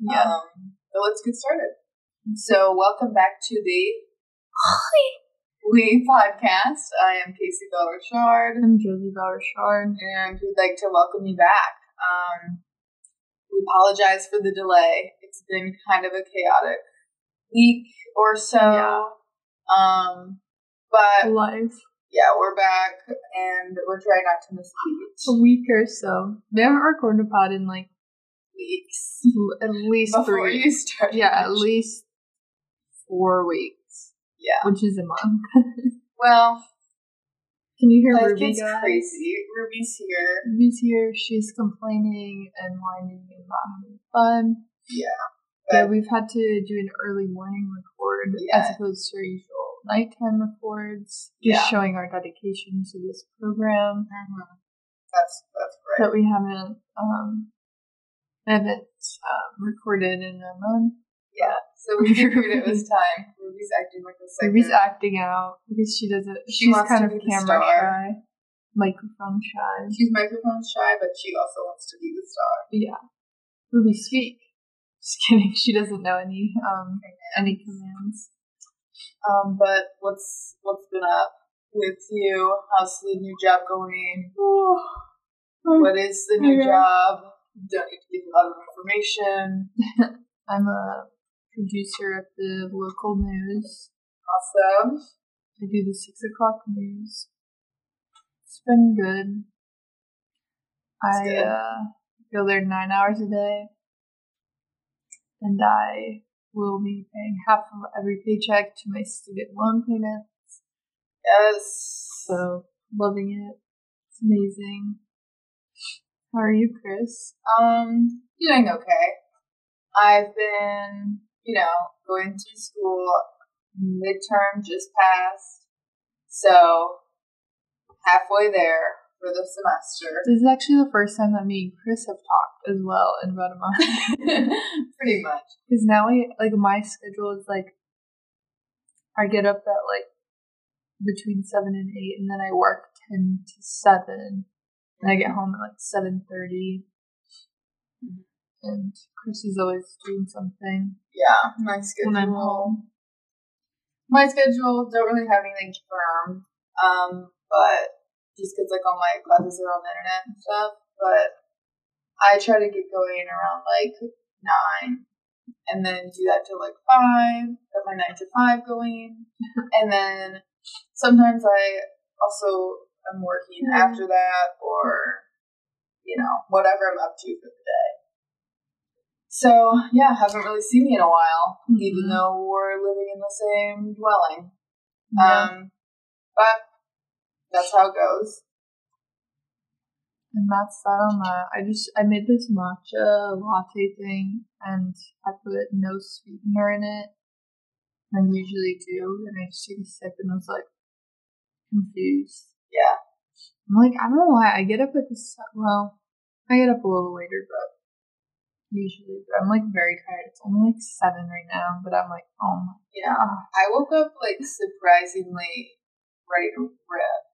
Yeah. Um, but let's get started. So, welcome back to the We podcast. I am Kaycie Bellrichard, I'm Josie Bellrichard. and we'd like to welcome you back. Um, we apologize for the delay. It's been kind of a chaotic week or so. Yeah. Um, but Life. yeah, we're back, and we're trying not to miss a A week or so. We haven't recorded a pod in like Weeks at least before three. you start. Yeah, at least four weeks, Yeah. which is a month. Well, Can you hear life Ruby? gets guys? crazy. Ruby's here. Ruby's here. She's complaining and whining and not having fun. Yeah. Yeah, we've had to do an early morning record Yeah. as opposed to our usual nighttime records. Just Yeah. showing our dedication to this program. That's that's right. that we haven't um haven't um, recorded in a month. Yeah. So we figured it was time. Ruby's acting like a psycho. Ruby's acting out because she doesn't. She she's wants kind to of be the camera star. shy, microphone shy. She's microphone shy, but she also wants to be the star. Yeah, Ruby, speak. Just kidding. She doesn't know any um any commands. Um, but what's what's been up with you? How's the new job going? What is the new Okay. job? Don't need to give a lot of information. I'm a producer at the local news. Awesome. I do the six o'clock news. It's been good. I good. uh, go there nine hours a day, and I will be paying half of every paycheck to my student loan payment. Yes. So loving it. It's amazing. How are you, Chris? Um, doing okay. I've been, you know, going through school. Midterm just passed, so halfway there for the semester. This is actually the first time that me and Chris have talked as well in about a month. Pretty much. Because now I like my schedule is like I get up at like between seven and eight, and then I work ten to seven, and I get home at like seven thirty. And Chris is always doing something Yeah, my schedule. when I'm home. My schedule don't really have anything firm. Um, but just because like all my classes are on the internet and stuff. But I try to get going around like nine, and then do that till like five. Get my nine to five going, and then sometimes I also am working Mhm. after that, or you know whatever I'm up to for the day. So yeah, haven't really seen you in a while, even Mhm. though we're living in the same dwelling. Yeah. Um, but that's how it goes. and that's that on that. I just I made this matcha latte thing, and I put no sweetener in it. I usually do, and I just took a sip and was like confused. Yeah. I'm like, I don't know why I get up at this. Well, I get up a little later, but usually, but I'm like very tired. It's only like seven right now, but I'm like, oh my Yeah. god, I woke up like surprisingly right rip.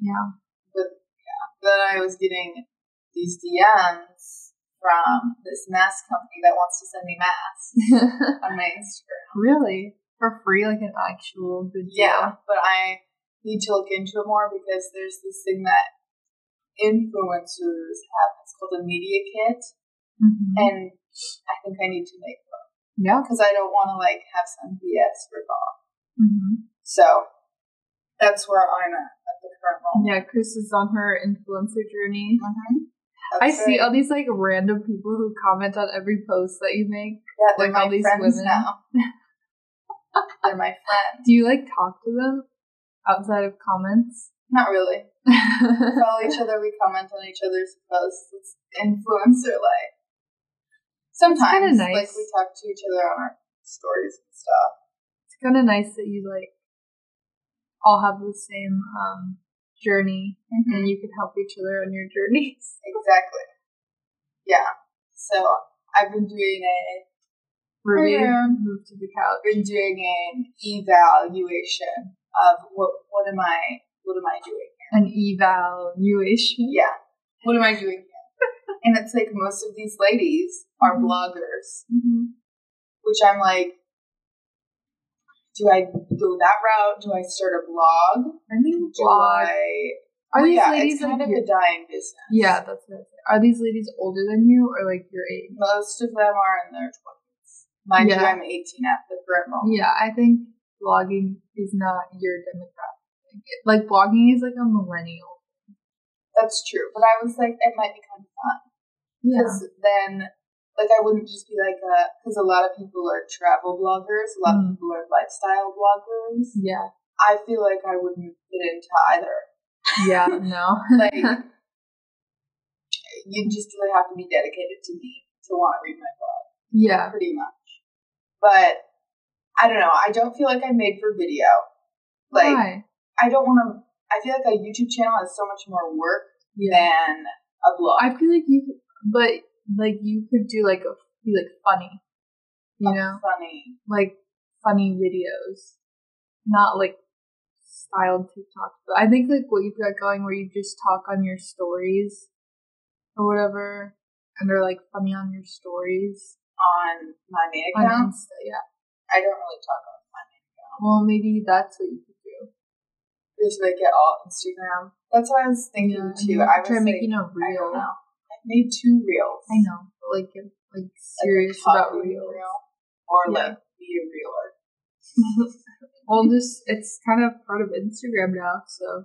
Yeah. But yeah. Then I was getting these DMs from this mask company that wants to send me masks on my Instagram. really for free, like an actual good deal. Yeah, but I need to look into it more because there's this thing that influencers have. It's called a media kit, Mhm. and I think I need to make one yeah. because I don't want to like have some BS rip off. hmm So that's where I'm at at the current moment. Yeah, Chris is on her influencer journey. Mhm. I see all these like random people who comment on every post that you make. Yeah, they're like, my all these friends women. now. they're my friends. Do you like talk to them outside of comments? Not really. We follow each other. We comment on each other's posts. It's influencer like. Sometimes, nice. like we talk to each other on our stories and stuff. it's kind of nice that you like all have the same um journey and you can help each other on your journeys. Exactly. Yeah. So I've been doing a Yeah. moved to the couch. been doing an evaluation of what what am I what am I doing? An evaluation. Yeah. What am I doing here? and it's like most of these ladies are Mhm. bloggers, Mm-hmm. which I'm like, do I go that route? Do I start a blog? I think Do blog. I? Are these yeah, ladies it's kind of your- a dying business. Yeah, that's what. Are these ladies older than you or like your age? most of them are in their twenties. Mind you, I'm 18 at the current moment. Yeah, I think blogging is not your demographic. Like blogging is like a millennial. That's true, but I was like, it might be kind of fun. Yeah. because then like I wouldn't just be like a because a lot of people are travel bloggers, a lot of Mm. people are lifestyle bloggers. Yeah. I feel like I wouldn't fit into either. Yeah. No. Like you just really have to be dedicated to me to want to read my blog, yeah. pretty much. But I don't know. I don't feel like I'm made for video. Like Why? I don't want to. I feel like a YouTube channel is so much more work Yeah. than a blog. I feel like you, but like you could do like a be like funny, you know, funny. like funny videos, not like styled TikTok. But I think like what you've got going, where you just talk on your stories or whatever, and they're like funny on your stories on my main on account. Insta. Yeah. I don't really talk on account. Well, maybe that's what you could do. Just make it all Instagram. That's what I was thinking Yeah, too. I was try like, making a I reel. don't. I made two reels. I know, but like like Like serious about talking reels. reel, or Yeah. like be a reeler. well, just it's kind of part of Instagram now, so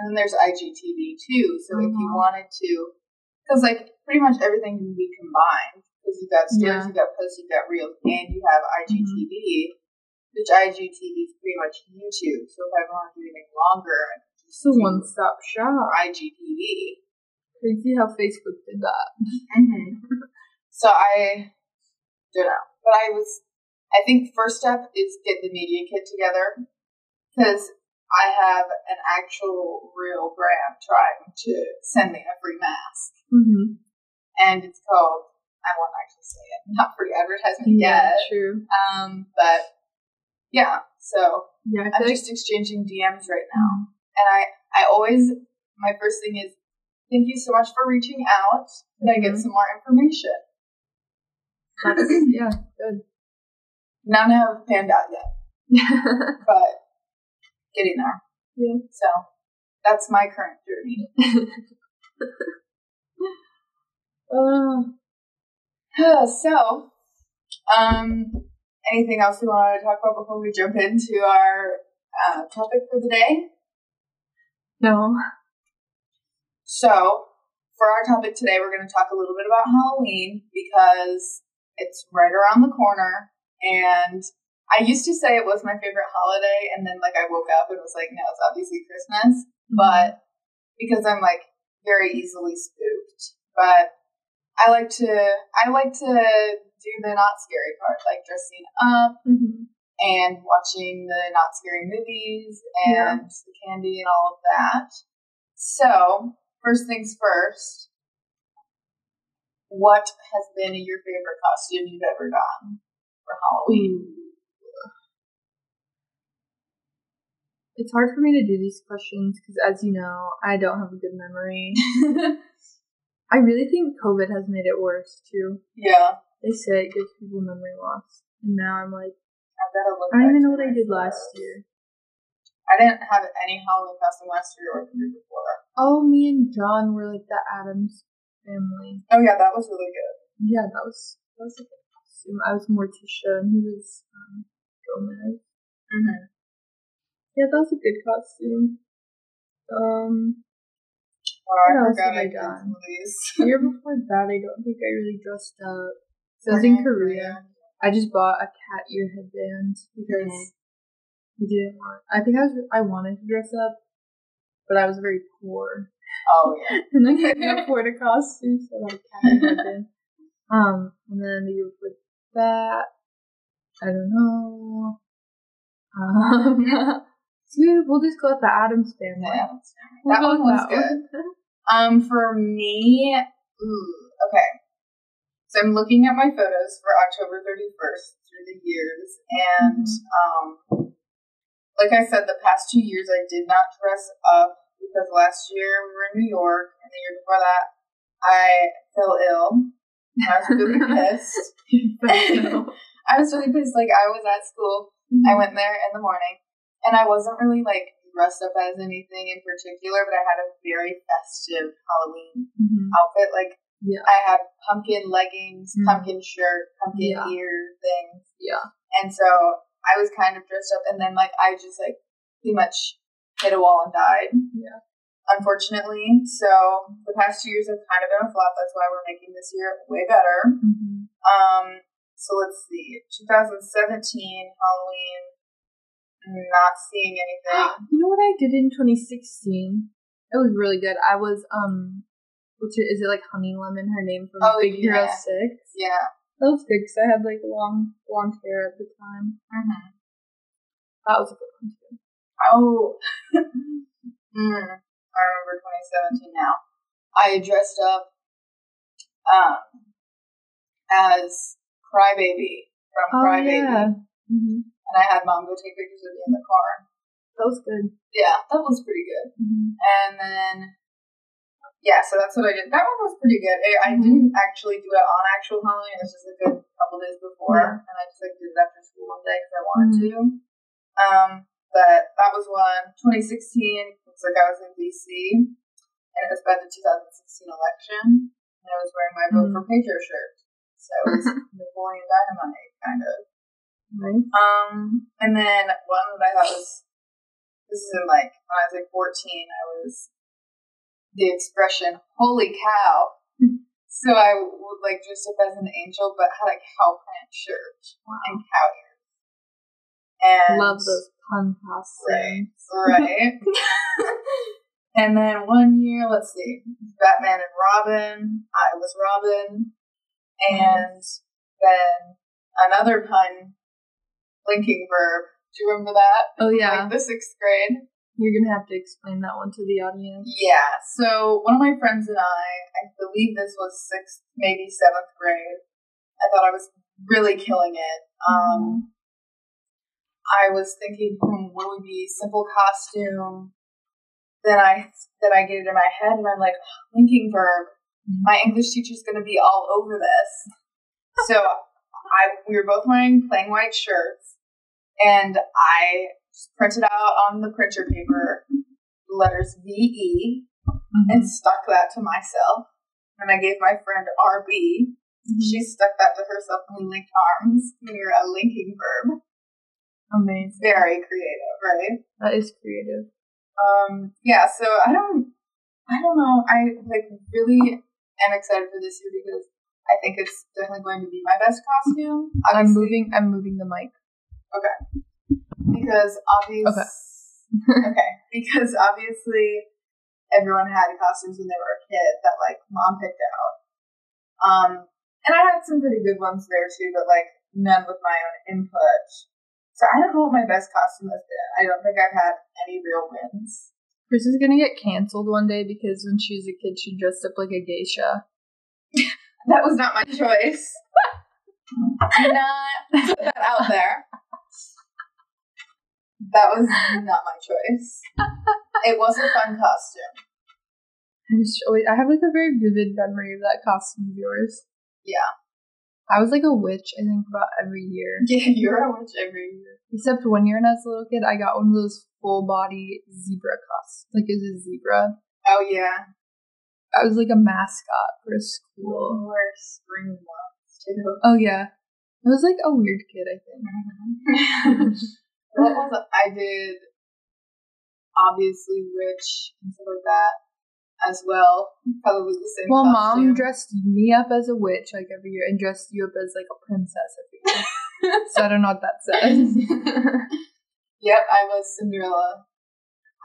And then there's IGTV too. So if you Mhm. wanted to, because like pretty much everything can be combined. Because you got stories, Yeah. Mm-hmm. you got posts, you got reels, and you have IGTV. Which IGTV is pretty much YouTube. So if I want to do anything longer, I can just it's a one stop shop. IGTV. Crazy how Facebook did that. hmm so I don't know, but I was. I think first step is get the media kit together because I have an actual real brand trying to send me a free mask, Mm-hmm. and it's called. I won't actually say it. Not free advertisement Yeah, yet. true. Um, but yeah. So Yeah, I'm like just exchanging DMs right now, and I I always my first thing is thank you so much for reaching out. Could I get Mhm. some more information? that's yeah, good. None have panned out yet, but getting there. Yeah. So that's my current journey. uh, so, um, anything else we want to talk about before we jump into our uh, topic for the day? no. So, for our topic today, we're going to talk a little bit about Halloween because it's right around the corner. And I used to say it was my favorite holiday, and then like I woke up and was like, no, it's obviously Christmas. But because I'm like very easily spooked, but I like to I like to do the not scary part, like dressing up Mhm. and watching the not scary movies and Yeah. the candy and all of that. So, first things first, what has been your favorite costume you've ever done for Halloween? It's hard for me to do these questions because, as you know, I don't have a good memory. I really think COVID has made it worse too. yeah, They say it gives people memory loss, and now I'm like, I've got look. I don't even know what I did last year. I didn't have any Halloween costume last year or the year before. Oh, me and John were like the Addams family. Oh yeah, that was really good. Yeah, that was that was a good costume. I was Morticia, and he was um, Gomez. Mm-hmm. Yeah, that was a good costume. Um, Oh, I What else forgot have I I done? some of these. the year before that, I don't think I really dressed up. So I was in Korea. I just bought a cat ear headband because Mhm. I didn't want. I think I was. I wanted to dress up, but I was very poor, Oh yeah. and I couldn't afford a costume, so I bought a cat ear headband. Um, and then the year before that, I don't know. Um, so we'll just go with the Addams family. Yeah, that's fair. We'll that one was that good. Um, for me, ooh, okay. So I'm looking at my photos for October 31st through the years, and um, like I said, the past two years I did not dress up because last year we were in New York, and the year before that I fell ill. I was really pissed. I was really pissed. Like I was at school. I went there in the morning, and I wasn't really like dressed up as anything in particular, but I had a very festive Halloween Mhm. outfit. Like Yeah. I had pumpkin leggings, Mm. pumpkin shirt, pumpkin Yeah. ear things, Yeah. and so I was kind of dressed up. And then like I just like pretty much hit a wall and died. Yeah. Unfortunately, so the past two years have kind of been a flop. That's why we're making this year way better. Mhm. Um, so let's see, 2017 Halloween. Not seeing anything. You know what I did in 2016? It was really good. I was um, what's it? Is it like Honey Lemon? Her name from Oh, Big Hero yeah. Six. yeah. That was good because I had like long blonde hair at the time. Mm-hmm. That was a good one too. Oh, mm, I remember 2017 now. I dressed up um, as Crybaby from Crybaby, hmm and I had mom go take pictures of me in the car. That was good. Yeah, that was pretty good. hmm And then, yeah, so that's what I did. That one was pretty good. I, I Mhm. didn't actually do it on actual Halloween. It was just a good couple days before, Yeah. and I just like did it after school one day because I wanted to. Um, but that was one. 2016 looks like I was in DC, and it was about the 2016 election, and I was wearing my vote Mhm. for Pedro shirt. So it was Napoleon Dynamite kind of. Nice. Um, and then one that I thought was this is in like when I was like 14, I was the expression "Holy cow!" so I would like dress up as an angel, but had a cow print shirt Wow. and cow ears. And Love those pun costumes. right? and then one year, let's see, Batman and Robin. I was Robin, and then another pun linking verb. Do you remember that? Oh yeah, Like the sixth grade. you're gonna have to explain that one to the audience. Yeah. So one of my friends and I, I believe this was sixth, maybe seventh grade. I thought I was really killing it. Um, I was thinking, hmm, what would be simple costume? Then I then I get it in my head, and I'm like, linking verb. My English teacher's gonna be all over this. So I we were both wearing plain white shirts, and I just printed out on the printer paper the letters V E Mhm. and stuck that to myself. And I gave my friend RB. She stuck that to herself, and we linked arms. We were a linking verb. Amazing. Very creative, right? That is creative. Um, yeah. So I don't, I don't know. I like really am excited for this year because I think it's definitely going to be my best costume. I'm moving. I'm moving the mic. Because obviously, Okay. okay, because obviously everyone had costumes when they were a kid that like mom picked out. Um, and I had some pretty good ones there too, but like none with my own input. So I don't know what my best costume has been. I don't think I've had any real wins. Chris is gonna get canceled one day because when she was a kid, she dressed up like a geisha. That was not my choice. Do not put that out there. That was not my choice. It was a fun costume. I just always, I have like a very vivid memory of that costume of yours. Yeah. I was like a witch, I think, about every year. Yeah, you're a witch every year. Except one year when I was a little kid, I got one of those full body zebra costumes. Like it was a zebra. Oh yeah. I was like a mascot for a school. wear spring ones too. Oh yeah. I was like a weird kid, I think. Mm-hmm. What was? I did obviously witch and stuff like that as well. Probably the same. Well, costume. mom dressed me up as a witch like every year and dressed you up as like a princess every year. so I don't know what that says. yep, I was Cinderella.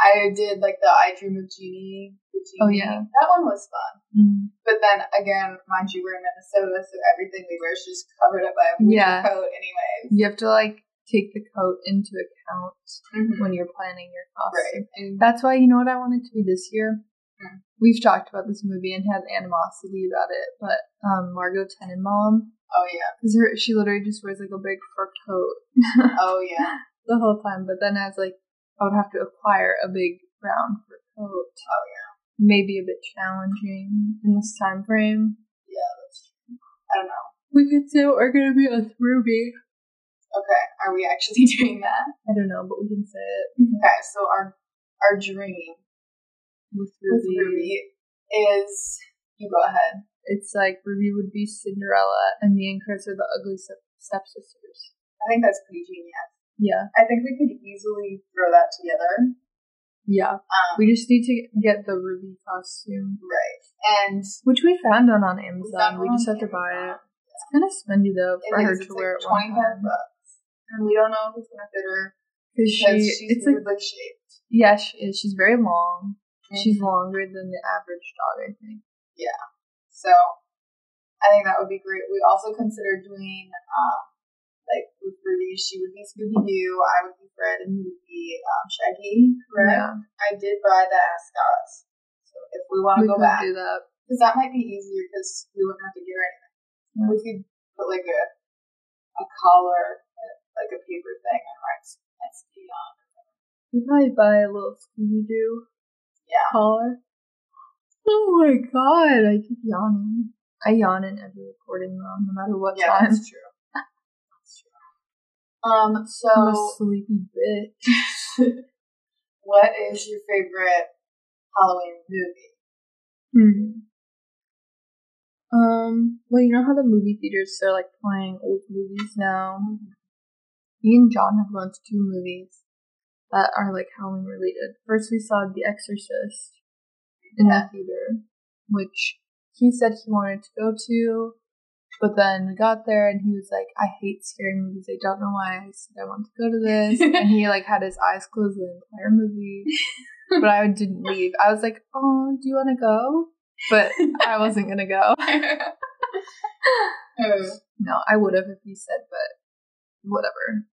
I did like the I Dream of Jeannie. The Genie. Oh, yeah. that one was fun. Mm. But then again, mind you, we're in Minnesota, so everything we wear is just covered up by a winter Yeah. coat, anyways. You have to like take the coat into account Mhm. when you're planning your costume. And That's why you know what I wanted to be this year. Hmm. We've talked about this movie and had animosity about it, but um, Margot Tenenbaum, oh yeah, because she literally just wears like a big fur coat oh yeah, the whole time. But then I was like, I would have to acquire a big brown fur coat. oh yeah. maybe a bit challenging in this time frame. Yeah, that's true. I don't know. We could say we're gonna be with Ruby. Okay, are we actually doing that? I don't know, but we can say it Okay, so our our dream with with Ruby. Ruby is you go ahead. It's like Ruby would be Cinderella, and me and Chris are the ugly stepsisters. I think that's pretty genius. Yeah, I think we could easily throw that together. yeah. Um, We just need to get the Ruby costume, right, and which we found one on Amazon. found We just on have to buy it. It's kind of spendy though It for her is, to wear it twenty five bucks, and we don't know if it's gonna fit her Because she, she's it's like shaped. yeah, she is. She's very long. She's Mhm. longer than the average dog, I think. Yeah. So I think that would be great. We also considered doing um like with Ruby, she would be Scooby Doo, I would be Fred, and he would be um, Shaggy. Correct. Yeah, I did buy the ascots, so if we want to go back, do that. because that might be easier because we wouldn't have to get her anything. Yeah. We could put like a a collar, like a paper thing, and write SD on. We probably buy a little Scooby Doo Yeah. collar. Oh my god, I keep yawning. I yawn in every recording though, no matter what Yeah, time. that's true. That's true. Um. So. I'm a sleepy bitch. what is your favorite Halloween movie? Hmm. Um, well, you know how the movie theaters are like playing old movies now? Me and John have gone to two movies that are like Halloween related. First, we saw The Exorcist in Yeah. the theater, which he said he wanted to go to, but then we got there and he was like, I hate scary movies. I don't know why I said I want to go to this. and he like had his eyes closed the entire movie, but I didn't leave. I was like, Oh, do you want to go? But I wasn't gonna go. Oh, No, I would have if he said, but whatever.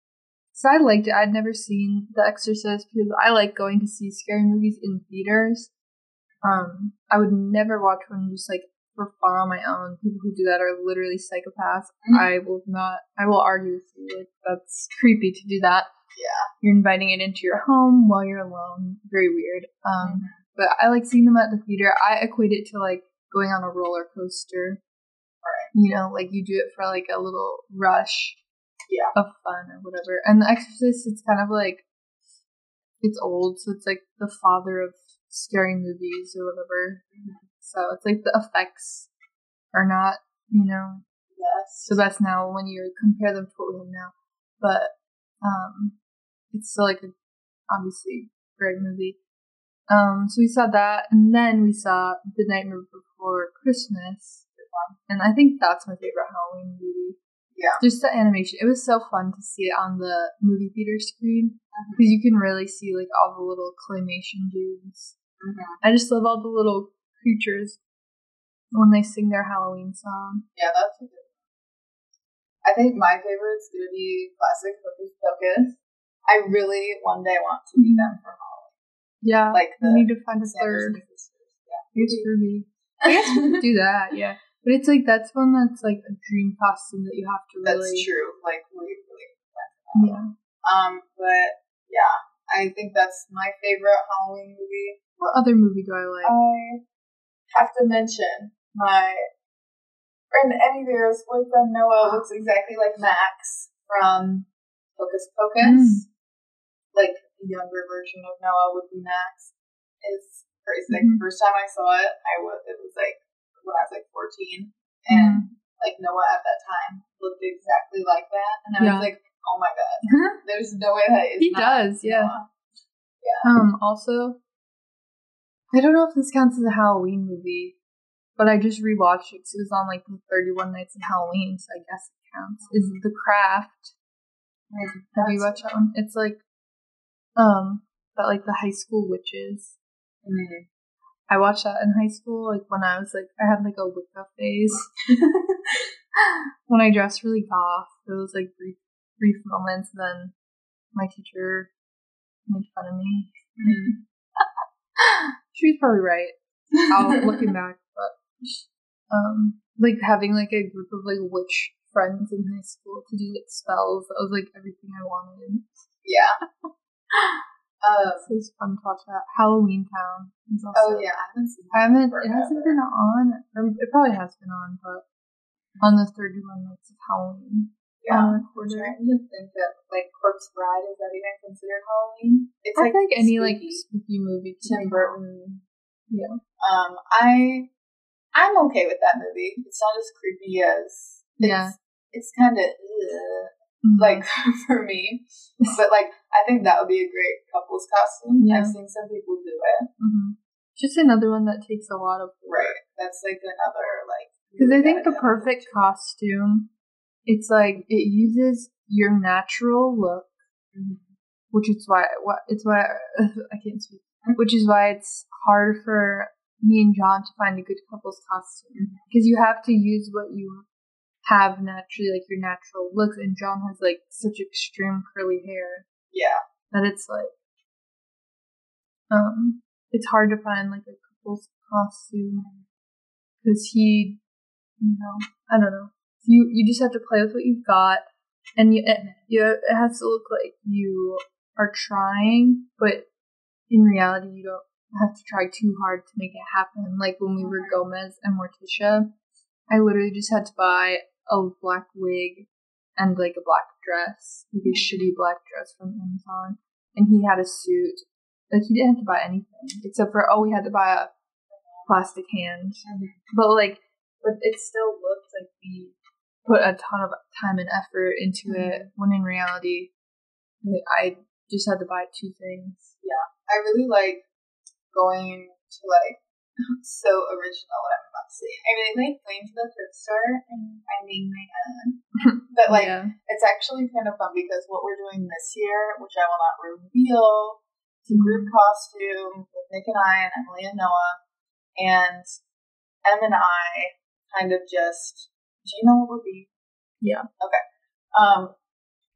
So I liked it. I'd never seen The Exorcist because I like going to see scary movies in theaters. Um, I would never watch one just like for fun on my own. People who do that are literally psychopaths. Mhm. I will not. I will argue with you. Like that's creepy to do that. Yeah. You're inviting it into your home while you're alone. Very weird. Um, but I like seeing them at the theater. I equate it to like going on a roller coaster. Right. You know, like you do it for like a little rush Yeah. of fun or whatever. And The Exorcist, it's kind of like it's old, so it's like the father of scary movies or whatever. So it's like the effects are not, you know, yes. the best now when you compare them to what we have now. But um it's still like a obviously great movie. Um so we saw that and then we saw The Nightmare Before Christmas. And I think that's my favorite Halloween movie. Yeah. Just the animation. It was so fun to see it on the movie theater screen. Because you can really see like all the little claymation dudes. Mhm. I just love all the little creatures when they sing their Halloween song. Yeah, that's a good one. I think my favorite's gonna be classic Hocus Pocus. I really one day want to meet them for Halloween. Yeah. Like the we need to find a third. Yeah. It's Ruby. I guess we could do that, yeah. But it's like that's one that's like a dream costume that you have to really. That's true. Like we really Yeah. um but yeah, I think that's my favorite Halloween movie. What other movie do I like? I have to mention my friend Eddie Vera's boyfriend Noah looks exactly like Max from Hocus Pocus. Mm. Like the younger version of Noah would be Max. It's crazy. Like Mhm. the first time I saw it, I was it was like when I was like fourteen, and like Noah at that time looked exactly like that, and I Yeah. was like, oh my god, there's no way that is. He does, yeah. Noah. Um, also, I don't know if this counts as a Halloween movie, but I just rewatched it because it was on like the 31 Nights of Halloween, so I guess it counts. Is The Craft. Have you watched that one? It's like, um, about like the high school witches. Mm. I watched that in high school, like when I was like, I had like a Wicca phase. when I dressed really goth, there was like brief, brief moments. Then my teacher made fun of me. Mm. she was probably right. I'll looking back, but um, like having like a group of like witch friends in high school to do like spells. That was like everything I wanted. Yeah. Um, So it's fun to watch that. Halloween Town is also. oh yeah, I haven't seen. I haven't. It hasn't been on. Or it probably has been on, but on the 31 nights of Halloween. Yeah. I'm trying to think of like Corpse Bride. Is that even considered Halloween? It's I like any like spooky. movie. Tim. Burton. Yeah. Um, I I'm okay with that movie. It's not as creepy as it's, Yeah. It's kind of. Like for me, but like I think that would be a great couples costume. Yeah. I've seen some people do it. Mhm. just another one that takes a lot of Right. That's like another like Because I think the perfect costume, it's like it uses your natural look, Mhm. which is why what it's why I can't speak. Which is why it's hard for me and John to find a good couple's costume because you have to use what you have naturally, like your natural looks. And John has like such extreme curly hair Yeah. that it's like um it's hard to find like a couple's costume because he you know i don't know you you just have to play with what you've got and you it, you it has to look like you are trying but in reality you don't have to try too hard to make it happen like when we were gomez and morticia i literally just had to buy a black wig and like a black dress like a shitty black dress from amazon and he had a suit like he didn't have to buy anything except for oh we had to buy a plastic hand, but like but it still looked like we put a ton of time and effort into mm-hmm. it. When in reality, like, I just had to buy two things. Yeah, I really like going to like so original what I'm about to say. I really like going to the thrift store and finding my own. But like yeah, it's actually kind of fun because what we're doing this year, which I will not reveal, it's a group costume with Nick and I and Emily and Noah. And Em and I kind of just do you know what we're being? Yeah. Okay. Um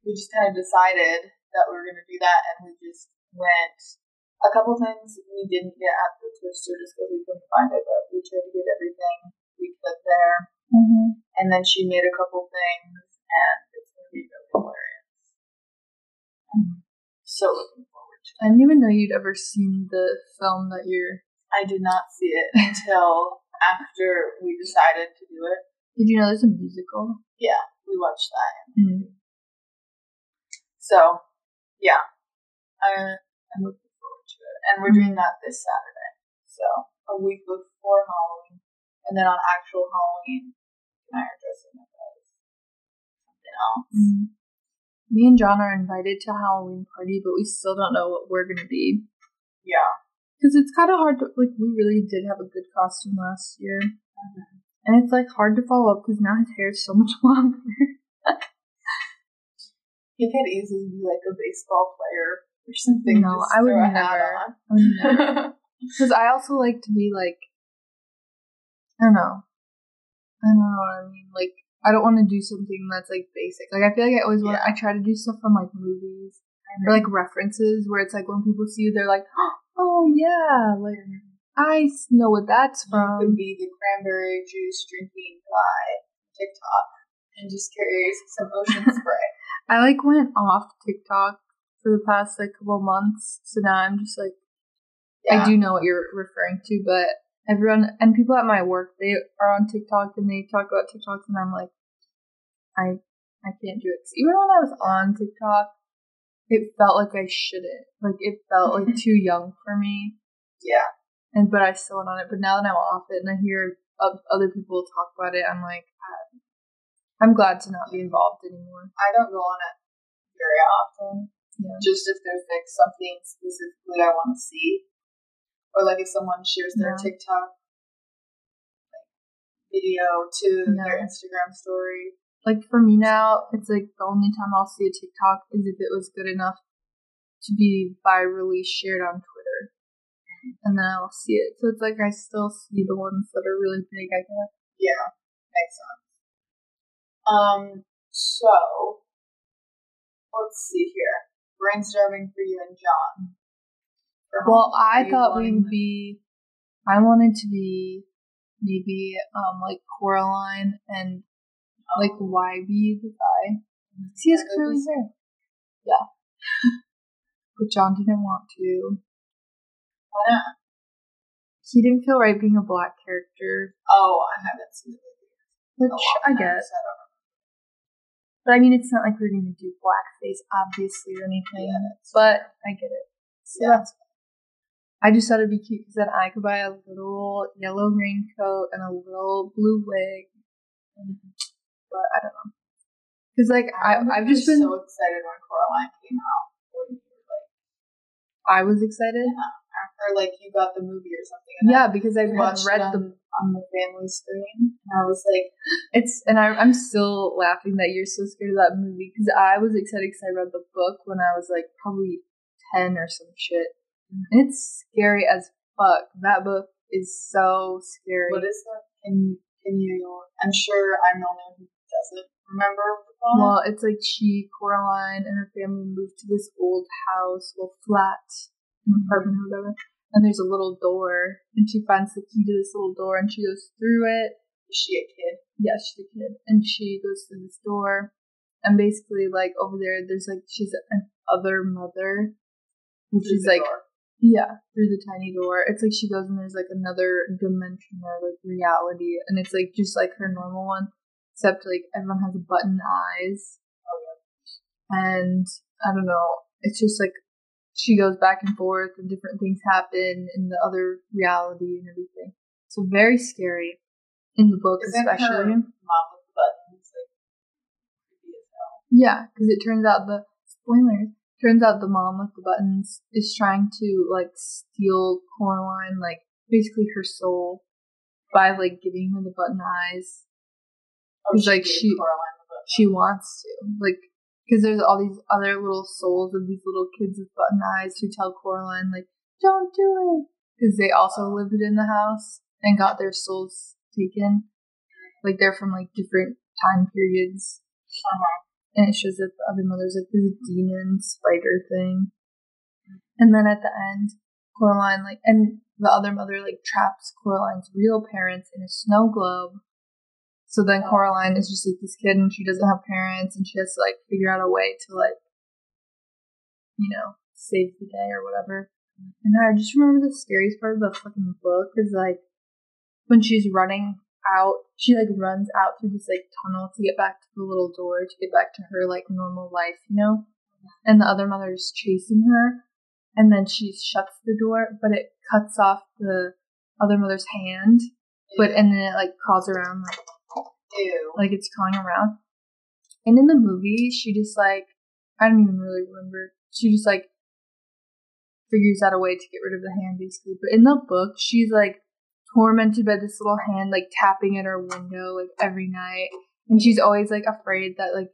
we just kind of decided that we were gonna do that and we just went a couple things we didn't get at the store just because we couldn't find it, but we tried to get everything we could there. mm-hmm. And then she made a couple things, and it's going to be really hilarious. I'm so looking forward to it. I didn't even know you'd ever seen the film that you're. I did not see it until after we decided to do it. Did you know there's a musical? Yeah, we watched that. Mm. So, yeah, I, I'm looking to it. And we're doing that this Saturday. So, a week before Halloween. And then on actual Halloween, and I are dressing up as something else. Mm. Me and John are invited to a Halloween party, but we still don't know what we're gonna be. Yeah. Because it's kind of hard to like. We really did have a good costume last year, and it's like hard to follow up because now his hair is so much longer. He could easily be like a baseball player or something. No, I would never. hat I would never. Because I also like to be like, I don't know. I don't know what I mean. Like, I don't want to do something that's like basic. Like, I feel like I always want. Yeah. I try to do stuff from like movies or like references where it's like when people see you, they're like, oh yeah, like mm-hmm. I s- know what that's You could be the cranberry juice drinking guy TikTok and just carry some ocean spray. I like went off TikTok for the past like couple months, so now I'm just like. Yeah. I do know what you're referring to, but everyone and people at my work they are on TikTok and they talk about TikTok, and I'm like, I I can't do it. even when I was on TikTok, it felt like I shouldn't. Like it felt like mm-hmm. too young for me, Yeah. and but I still went on it. But now that I'm off it and I hear other people talk about it, I'm like, I'm glad to not be involved anymore. I don't go on it very often. Yeah. Just if there's like something specifically I want to see. Or like if someone shares their Yeah. TikTok like, video to their Instagram story. like for me now, it's like the only time I'll see a TikTok is if it was good enough to be virally shared on Twitter. And then I'll see it. So it's like I still see the ones that are really big, I guess. Yeah, makes sense. Um, so let's see here. Brainstorming for you and John. Well, I thought we would be I wanted to be maybe um like Coraline and like Oh, Wybie the guy. He has Yeah, curly hair. Yeah. but John didn't want to. Why not? He didn't feel right being a black character, Oh, I haven't seen the movie. in a which I guess. I don't know. But I mean, it's not like we're gonna do blackface, obviously, or anything. Yeah, But I get it. So Yeah. that's I just thought it'd be cute because then I could buy a little yellow raincoat and a little blue wig. But I don't know. Because, like, I, remember I've just been. so excited when Coraline came out. When you were like, I was excited. Or like you got the movie or something. and Yeah, because I watched read on, the. on the family screen, and I was like, It's and I, I'm still laughing that you're so scared of that movie because I was excited because I read the book when I was like probably ten or some shit. And it's scary as fuck. That book is so scary. "What is that? Can can you?" I'm sure I'm the only one who doesn't remember. Well, it's like she, Coraline, and her family moved to this old house, well, flat, mm-hmm. apartment or whatever. And there's a little door, and she finds the key to this little door, and she goes through it. is she a kid? Yeah, she's a kid, and she goes through this door, and basically, like over there, there's like she's an other mother, which Through is like door. yeah, through the tiny door. It's like she goes and there's like another dimension or like reality, and it's like just like her normal one, except like everyone has button eyes. Oh, yeah. And I don't know, it's just like she goes back and forth, and different things happen in the other reality and everything. So very scary in the book, Isn't especially. mom with the buttons like creepy as hell? Yeah, because it turns out the spoilers. Turns out the mom with the buttons is trying to like steal Coraline, like basically her soul, by like giving her the button eyes. Oh, It's like she-. She wants to, like, because there's all these other little souls of these little kids with button eyes who tell Coraline like, "Don't do it," because they also lived in the house and got their souls taken. Like they're from like different time periods. Uh-huh. and it shows that the other mother's like this demon spider thing. And then at the end, Coraline like and the other mother like traps Coraline's real parents in a snow globe. So then. Coraline is just like this kid and she doesn't have parents and she has to like figure out a way to like you know, save the day or whatever. And I just remember the scariest part of the fucking book is like when she's running out, she like runs out through this like tunnel to get back to the little door to get back to her like normal life, you know? And the other mother is chasing her, and then she shuts the door, but it cuts off the other mother's hand, but and then it like crawls around like Like it's crawling around. And in the movie, she just like I don't even really remember. She just like figures out a way to get rid of the hand basically. But in the book, she's like tormented by this little hand like tapping at her window like every night. And she's always like afraid that like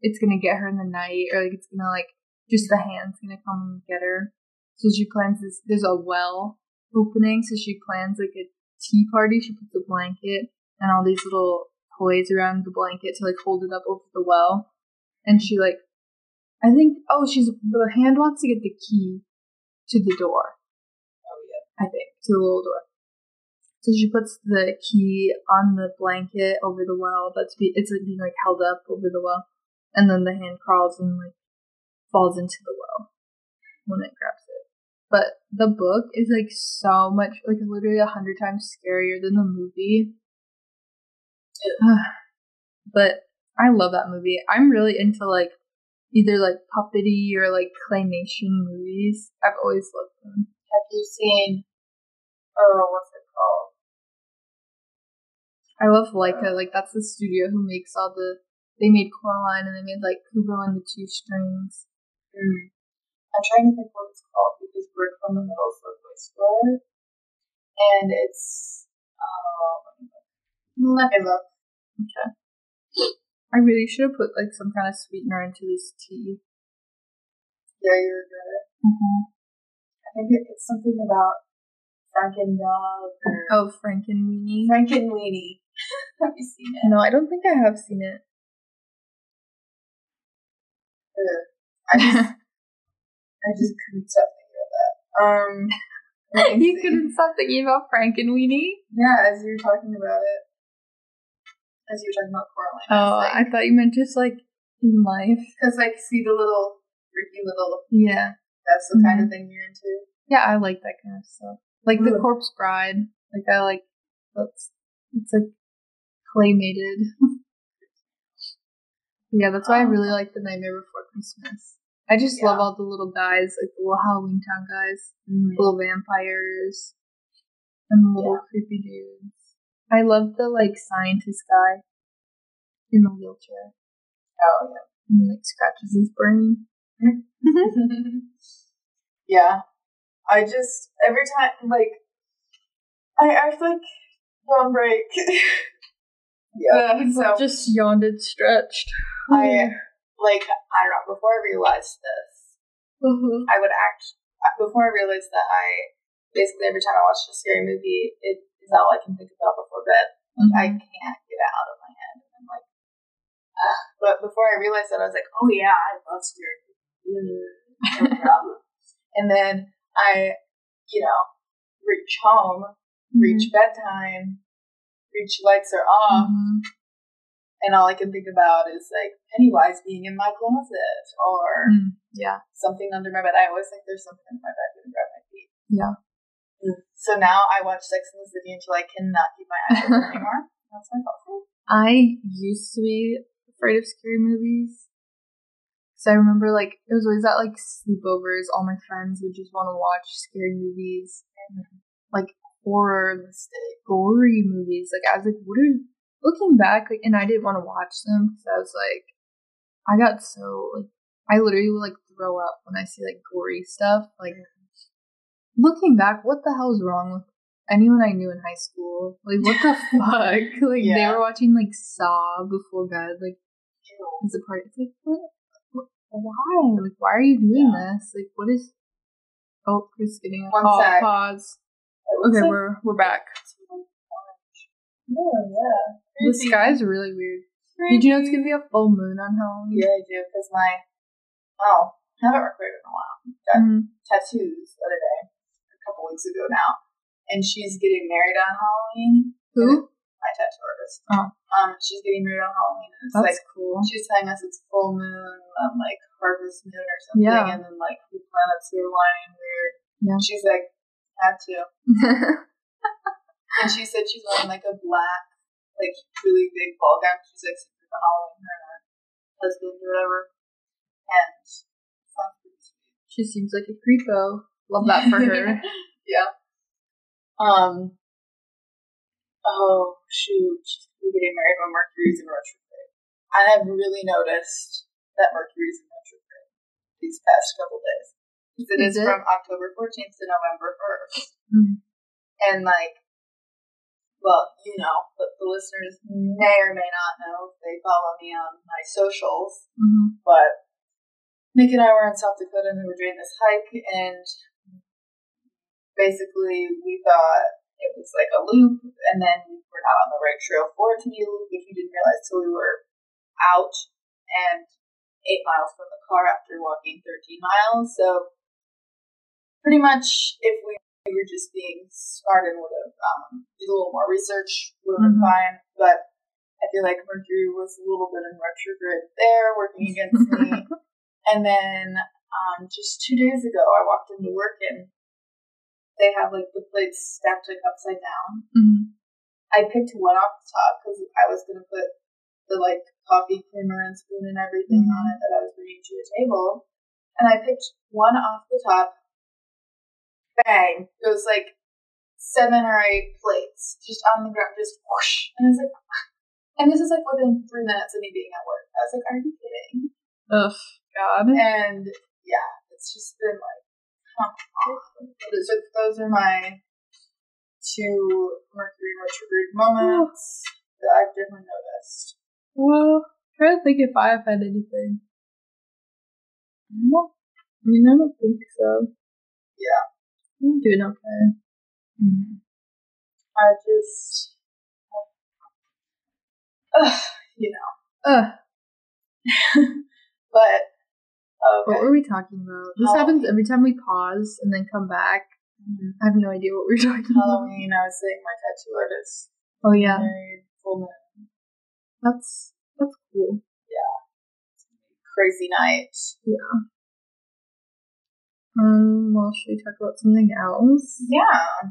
it's gonna get her in the night or like it's gonna like just the hand's gonna come and get her. So she plans this there's a well opening, so she plans like a tea party. She puts a blanket and all these little toys around the blanket to like hold it up over the well. And she like I think oh she's the hand wants to get the key to the door. Oh yeah. I think, to the little door. So she puts the key on the blanket over the well. That's be it's like being like held up over the well, and then the hand crawls and like falls into the well when it grabs it. But the book is like so much like literally a hundred times scarier than the movie. but I love that movie. I'm really into like either like puppety or like claymation movies. I've always loved them. Have you seen? Oh, what's it called? I love Laika. Like that's the studio who makes all the. They made Coraline and they made like Kubo and the Two Strings. Hmm. I'm trying to think what it's called because we're from the middle of for it, and it's. Uh, let me look. I really should have put like some kind of sweetener into this tea. Yeah, you regret it. Mm-hmm. I think it, it's something about Franken dog or Oh, Frankenweenie. Frankenweenie. Have you seen it? No, I don't think I have seen it. Ugh. I just, I just couldn't stop thinking about that. Um, you couldn't stop thinking about Frankenweenie. Yeah, as you were talking about it, as you were talking about Coraline. Oh, I thought you meant just like in life. because like see the little freaky little Yeah. That's the kind mm-hmm. of thing you're into. Yeah, I like that kind of stuff. Like the Corpse Bride. Like I like that's it's like claymated. yeah, that's why I really Oh. like the Nightmare Before Christmas. I just Yeah. love all the little guys, like the little Halloween Town guys, mm-hmm. little vampires, and the little creepy dudes. I love the like scientist guy in the wheelchair. Oh yeah. And he like scratches his brain. yeah. I just every time like I act like on break. yeah. So just yawned and stretched. I like I don't know. Before I realized this, Mhm. I would act before I realized that I basically every time I watched a scary movie, it is all I can think about before bed. Like I can't get it out of my head. And I'm like, Ugh. but before I realized that, I was like, oh yeah, I love movies. No problem. and then I, you know, reach home, reach bedtime, reach lights are off, Mhm. and all I can think about is like Pennywise being in my closet or Mm, yeah. something under my bed. I always think there's something under my bed to grab my feet. Yeah. So now I watch Sex in the City until I cannot keep my eyes open anymore. That's my fault. I used to be afraid of scary movies. So I remember like it was always at like sleepovers, all my friends would just want to watch scary movies and like horror, gory movies. Like I was like, what are looking back like and I didn't want to watch them because I was like I got so like I literally would like throw up when I see like gory stuff. Like mm-hmm. Looking back, what the hell is wrong with anyone I knew in high school? Like what the fuck? Like they were watching like Saw before bed, like as a part. It's like what? what why? Like why are you doing Yeah. this? Like what is? Oh, Chris getting a One call. sec. Pause. Okay, like we're we're back. Oh yeah. The sky's really weird. Did you know it's gonna be a full moon on Halloween? Yeah, I do because my oh, I haven't recorded in a while. Got Mhm. tattoos the other day, a couple weeks ago now, and she's getting married on Halloween. Who? My tattoo artist. Oh. Um, she's getting married on Halloween, and it's That's like cool. she's telling us it's full moon, um, like harvest moon or something, Yeah. and then like the planets are aligning weird. Yeah. She's like, had to, and she said she's wearing like a black, like really big ball gown. She's like super for Halloween, her husband or whatever, and sounds pretty sweet. she seems like a creepo. Love that for her. yeah. Um. Oh shoot! She's gonna be getting married when Mercury's in retrograde. I've really noticed that Mercury's in retrograde these past couple days. It is, is, it? from October 14th to November 1st. Mhm. And like, well, you know, but the listeners may or may not know if they follow me on my socials Mhm. but Nick and I were in South Dakota and we were doing this hike, and basically we thought it was like a loop, and then we were not on the right trail for it to be a loop, which we didn't realize till we were out and eight miles from the car after walking 13 miles. So, pretty much, if we were just being smart and would have um, did a little more research, would have been Mhm. fine. But I feel like Mercury was a little bit in retrograde there, working against me. And then um, just two days ago, I walked into work and they have like the plates stacked like upside down. Mhm. I picked one off the top because I was gonna put the like coffee creamer and spoon and everything on it that I was bringing to the table, and I picked one off the top. Bang! It was like seven or eight plates just on the ground, just whoosh. And I was like, and this is like within three minutes of me being at work. I was like, are you kidding? Ugh, God. And yeah, it's just been like, on. But those are my two Mercury retrograde moments that I've definitely noticed. Well, trying to think if I've had anything. No. I mean, I don't think so. Yeah. I'm doing okay. Mm-hmm. I just, ugh, you know. Ugh, But okay, what were we talking about? This happens every time we pause and then come back. I have no idea what we were talking about. Halloween. I was saying my tattoo artist Oh yeah, full moon, that's that's cool. Yeah. Crazy night. Yeah. Um, well, should we talk about something else? Yeah.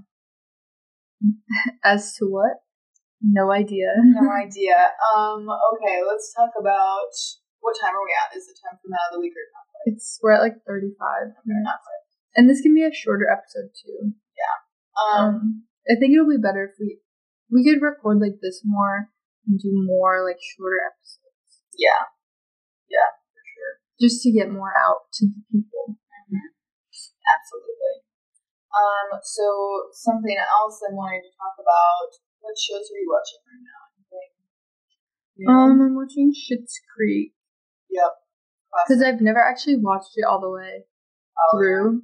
As to what? No idea. No idea. Um, okay, let's talk about what time are we at? Is it time for man of the week or not? It's we're at like thirty five Not quite. and this can be a shorter episode too. Um, Um, I think it'll be better if we we could record like this more and do more like shorter episodes, yeah. Yeah, for sure. just to get more out to the people. Absolutely. Um, so something else I wanted to talk about. What shows are you watching right now? Anything? Um, I'm watching Schitt's Creek yep. because I've never actually watched it all the way Oh, through.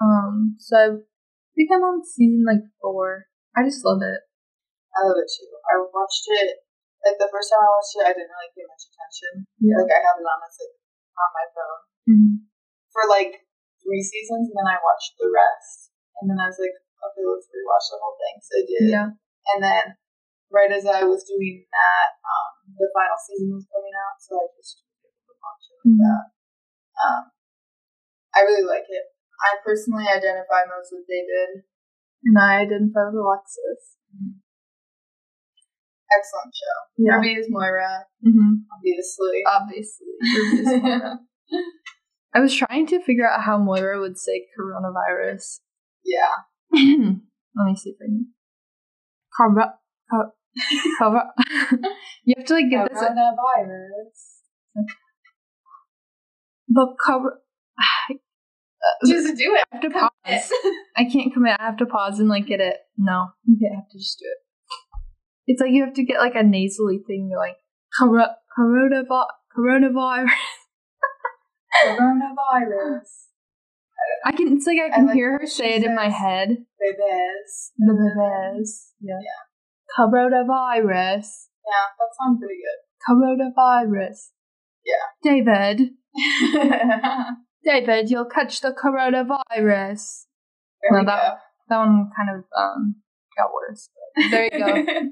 Um, so I think I'm on season like four. I just love it. I love it too. I watched it like the first time I watched it. I didn't really pay much attention. Yeah. Like I had it on as like on my phone Mhm. for like three seasons, and then I watched the rest. And then I was like, okay, let's rewatch the whole thing. So I did. Yeah. And then right as I was doing that, um, the final season was coming out, so I just like Mhm. that. Um, I really like it. I personally identify most with David. And I identify with Alexis. Excellent show. Yeah. Ruby is Moira, Mm-hmm. obviously. Obviously. Ruby is Moira. I was trying to figure out how Moira would say coronavirus. yeah. Let me see if I can. Cobra. Co- you have to like get this. Coronavirus. But Cobra. Just do it. I have to pause. I can't commit. I have to pause and like get it. No, okay, I have to just do it. It's like you have to get like a nasally thing. You're like corona, coronavirus. Coronavirus. Coronavirus. I can. It's like I I can like hear her say it in my head. Babies. The bebes. Yeah. Coronavirus. Yeah, that sounds pretty good. Coronavirus. Yeah. David. David, you'll catch the coronavirus. there No, that- That one kind of um got worse. There you go. go.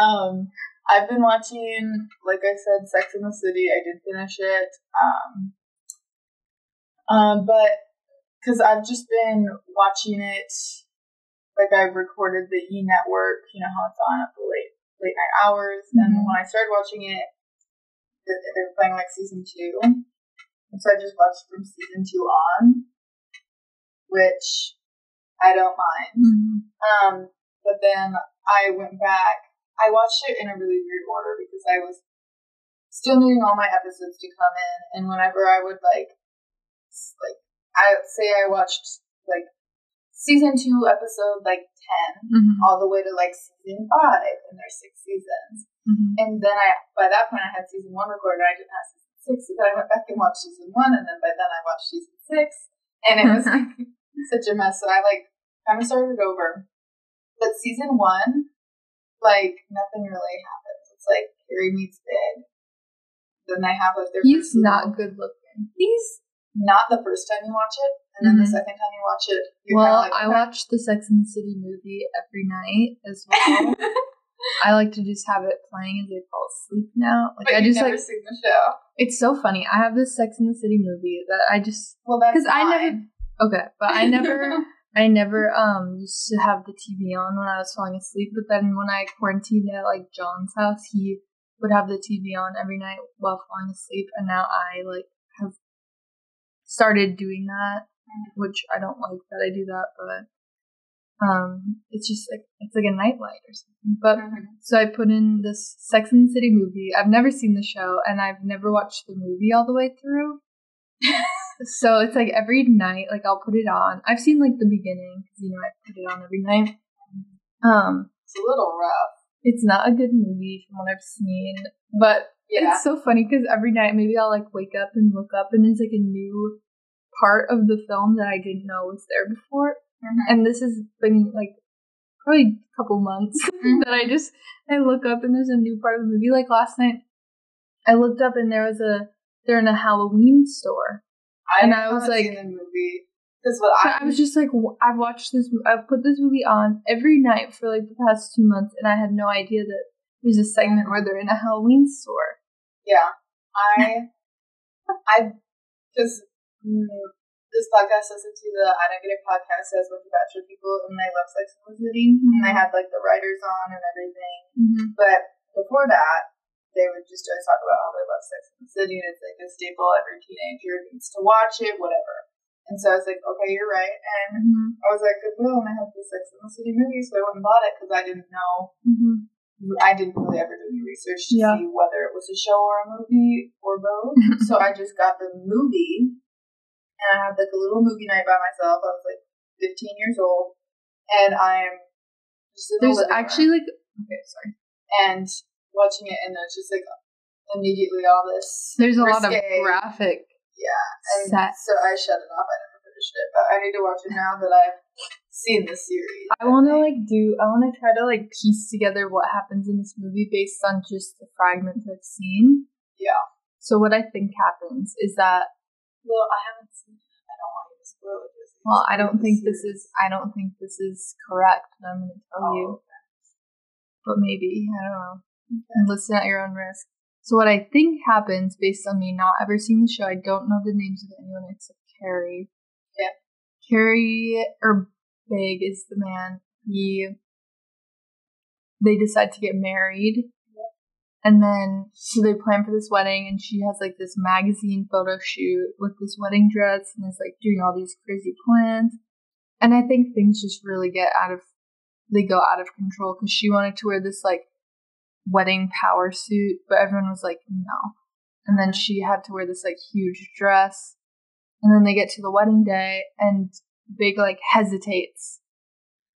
um, I've been watching, like I said, Sex in the City. I did finish it. Um, um, but because I've just been watching it, like I've recorded the E Network. You know how it's on at the late late night hours, and Mhm. when I started watching it, th- they were playing like season two, and so I just watched from season two on, which I don't mind. Mhm. Um, but then I went back. I watched it in a really weird order because I was still needing all my episodes to come in, and whenever I would like, like I say I watched like season two episode like ten Mhm. all the way to like season five, and there's six seasons. Mhm. And then I, by that point, I had season one recorded. I didn't have season six, so then I went back and watched season one, and then by then I watched season six, and it was like such a mess. So I like kind of started over. But season one, like nothing really happens. It's like Harry meets Big. Then they have like their. He's not good looking. He's not the first time you watch it, and then the Mhm. second time you watch it, you're Well, like, I watch the Sex and the City movie every night as well. I like to just have it playing as I fall asleep now. Like but I just like seen the show. it's so funny. I have this Sex and the City movie that I just Well, that's 'Cause I never- okay, but I never I never um used to have the TV on when I was falling asleep. But then when I quarantined at like John's house, he would have the TV on every night while falling asleep, and now I like have started doing that, which I don't like that I do that, but um, it's just like it's like a nightlight or something. But Mhm. so I put in this Sex and the City movie. I've never seen the show, and I've never watched the movie all the way through. so it's like every night, like I'll put it on. I've seen like the beginning because you know I put it on every night. Um, It's a little rough. it's not a good movie from what I've seen, but Yeah. it's so funny because every night maybe I'll like wake up and look up, and there's like a new part of the film that I didn't know was there before. Mhm. And this has been like probably a couple months Mhm. that I just I look up and there's a new part of the movie. Like last night, I looked up and there was a they're in a Halloween store. I And I was like- seen the movie because what I, I was just like, I've watched this. I've put this movie on every night for like the past two months, and I had no idea that there's a segment where they're in a Halloween store. yeah, I, I, because this podcast I listened to the I Don't Get It podcast as with the Bachelor people, and they love Sex and the City, and they had like the writers on and everything. Mm-hmm. But before that, they would just always talk about how they love Sex and the City, and it's like a staple. Every teenager needs to watch it, whatever. And so I was like, okay, you're right. And Mm-hmm. I was like, goodwill, and I have the Sex and the City movie, so I went and bought it because I didn't know. Mm-hmm. I didn't really ever do any research to Yeah. see whether it was a show or a movie or both. so I just got the movie, and I had like a little movie night by myself. I was like 15 years old, and I'm just in the There's room actually like okay, sorry. and watching it, and it's just like immediately all this. There's a lot of graphic Yeah, and so I shut it off. I never finished it, but I need to watch it now that I've seen the series. I want to like do. I want to try to like piece together what happens in this movie based on just the fragments I've seen. Yeah. So what I think happens is that Well, I haven't seen it. I don't want you to spoil it. just well, I don't think this is. I don't think this is correct. I'm going to tell Oh, you, but maybe I don't know. And listen at your own risk. So what I think happens based on me not ever seeing the show, I don't know the names of anyone except Carrie. Yeah. Carrie or Big is the man. He they decide to get married. And then so they plan for this wedding and she has like this magazine photo shoot with this wedding dress and is like doing all these crazy plans. And I think things just really get out of they go out of control because she wanted to wear this like wedding power suit, but everyone was like, no. And then she had to wear this like huge dress. And then they get to the wedding day and Big like hesitates.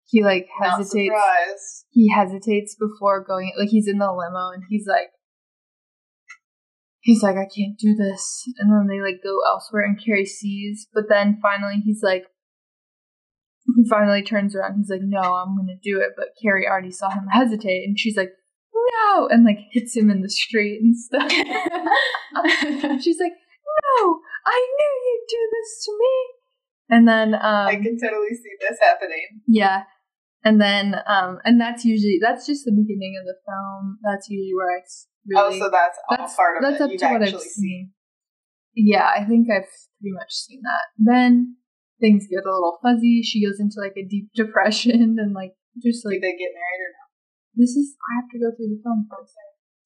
He like hesitates. He hesitates before going like he's in the limo and he's like he's like, I can't do this. And then they like go elsewhere and Carrie sees, but then finally he's like he finally turns around. He's like, "No, I'm gonna do it." But Carrie already saw him hesitate, and she's like, "No!" and like hits him in the street and stuff. she's like, "No, I knew you'd do this to me." And then, um, I can totally see this happening. yeah, and then, um, and that's usually that's just the beginning of the film. That's usually where I s- really. oh, so that's all that's part of it. that's it. up You've to what I've actually seen. Yeah, I think I've pretty much seen that. Then things get a little fuzzy. She goes into like a deep depression and like just Did like they get married or not? this is I have to go through the film first.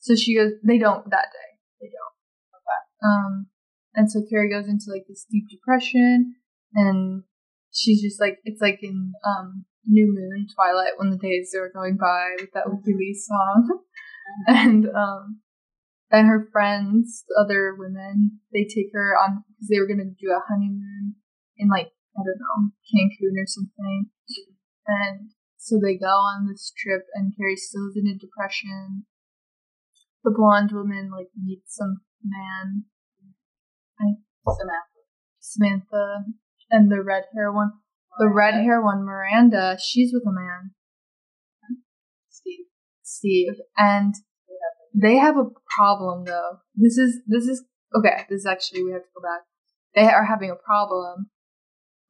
So she goes. They don't that day. They don't. Okay. Um, and so Carrie goes into like this deep depression, and she's just like it's like in um New Moon Twilight when the days are going by with that Lykke Li song, and um. And her friends, the other women, they take her on because they were gonna do a honeymoon in like I don't know Cancun or something, and so they go on this trip, and Carrie still is in a depression. The blonde woman like meets some man, I, Samantha. Samantha, and the red hair one. The red hair one, Miranda, she's with a man, Steve. Steve, and they have a problem though. This is this is okay. This is actually we have to go back. They are having a problem,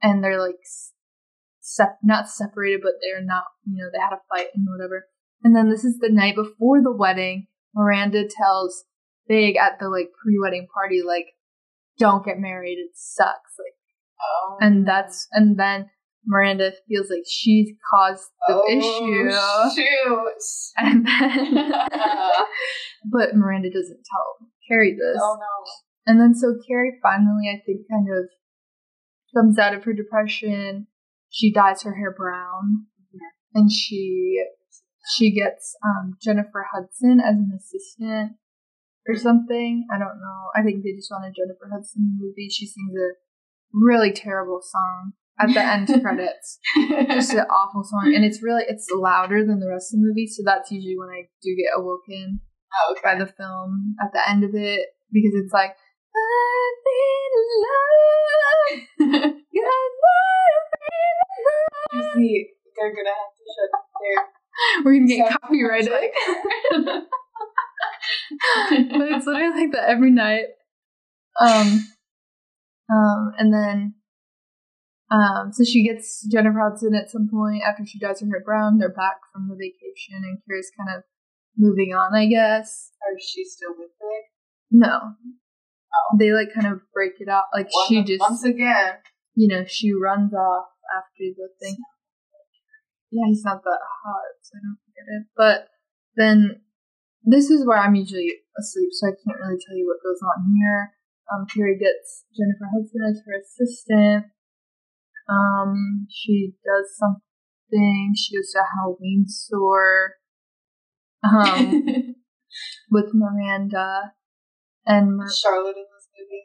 and they're like sep- not separated, but they're not. You know, they had a fight and whatever. And then this is the night before the wedding. Miranda tells Big at the like pre-wedding party, like, "Don't get married. It sucks." Like, Oh. and that's and then Miranda feels like she's caused the oh, issue. Shoot. And then, but Miranda doesn't tell Carrie this. oh no. And then so Carrie finally, I think, kind of comes out of her depression. She dyes her hair brown, and she she gets um, Jennifer Hudson as an assistant or something. I don't know. I think they just wanted Jennifer Hudson movie. She sings a really terrible song at the end credits just an awful song and it's really it's louder than the rest of the movie so that's usually when i do get awoken oh, okay. by the film at the end of it because it's like I need love. You You see, they're gonna have to shut their. We're gonna get copyrighted. like- but it's literally like that every night. Um, um, and then, um, so she gets Jennifer Hudson at some point after she dyes her hair brown. They're back from the vacation, and Carrie's kind of moving on, I guess. Or is she still with Big? No, Oh. they like kind of break it up. Like she just once again. you know, she runs off after the thing. Yeah, he's not that hot, so I don't get it. But then this is where I'm usually asleep, so I can't really tell you what goes on here. Um, Carrie gets Jennifer Hudson as her assistant. Um, she does something. She goes to a Halloween store. Um, with Miranda and Mir- Charlotte in this movie.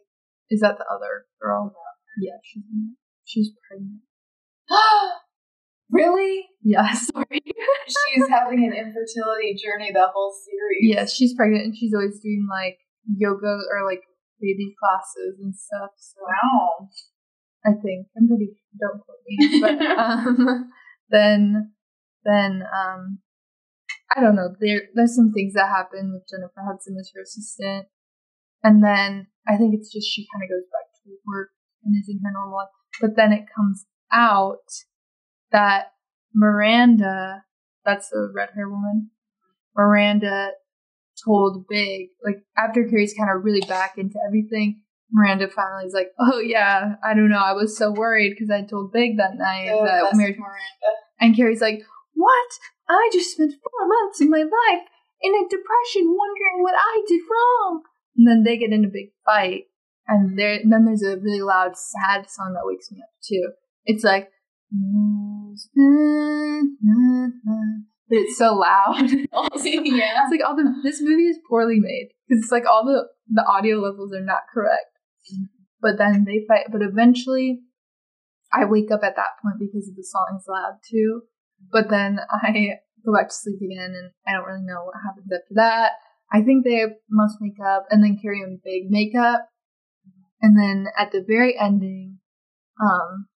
is that the other girl? Yeah, she's. She's pregnant. really? Yeah, sorry. She's having an infertility journey the whole series. yeah, she's pregnant and she's always doing like yoga or like baby classes and stuff. So Wow. I think I'm pretty don't quote me, but um, then then um, I don't know. There there's some things that happen with Jennifer Hudson as her assistant, and then I think it's just she kind of goes back to work and is in her normal life. But then it comes out that Miranda, that's the red hair woman, Miranda told Big like after Carrie's kind of really back into everything. Miranda finally is like, "Oh yeah, I don't know. I was so worried because I told Big that night Oh, that Mary Miranda. and Carrie's like, What? I just spent four months of my life in a depression wondering what I did wrong. And then they get in a big fight. And there then there's a really loud, sad song that wakes me up too. It's like but it's so loud. Oh, yeah. It's like all the this movie is poorly made because it's like all the the audio levels are not correct. But then they fight. But eventually, I wake up at that point because of the song is loud too. But then I go back to sleep again, and I don't really know what happens after that. I think they must make up, and then Carrie and Big make up, and then at the very ending, um,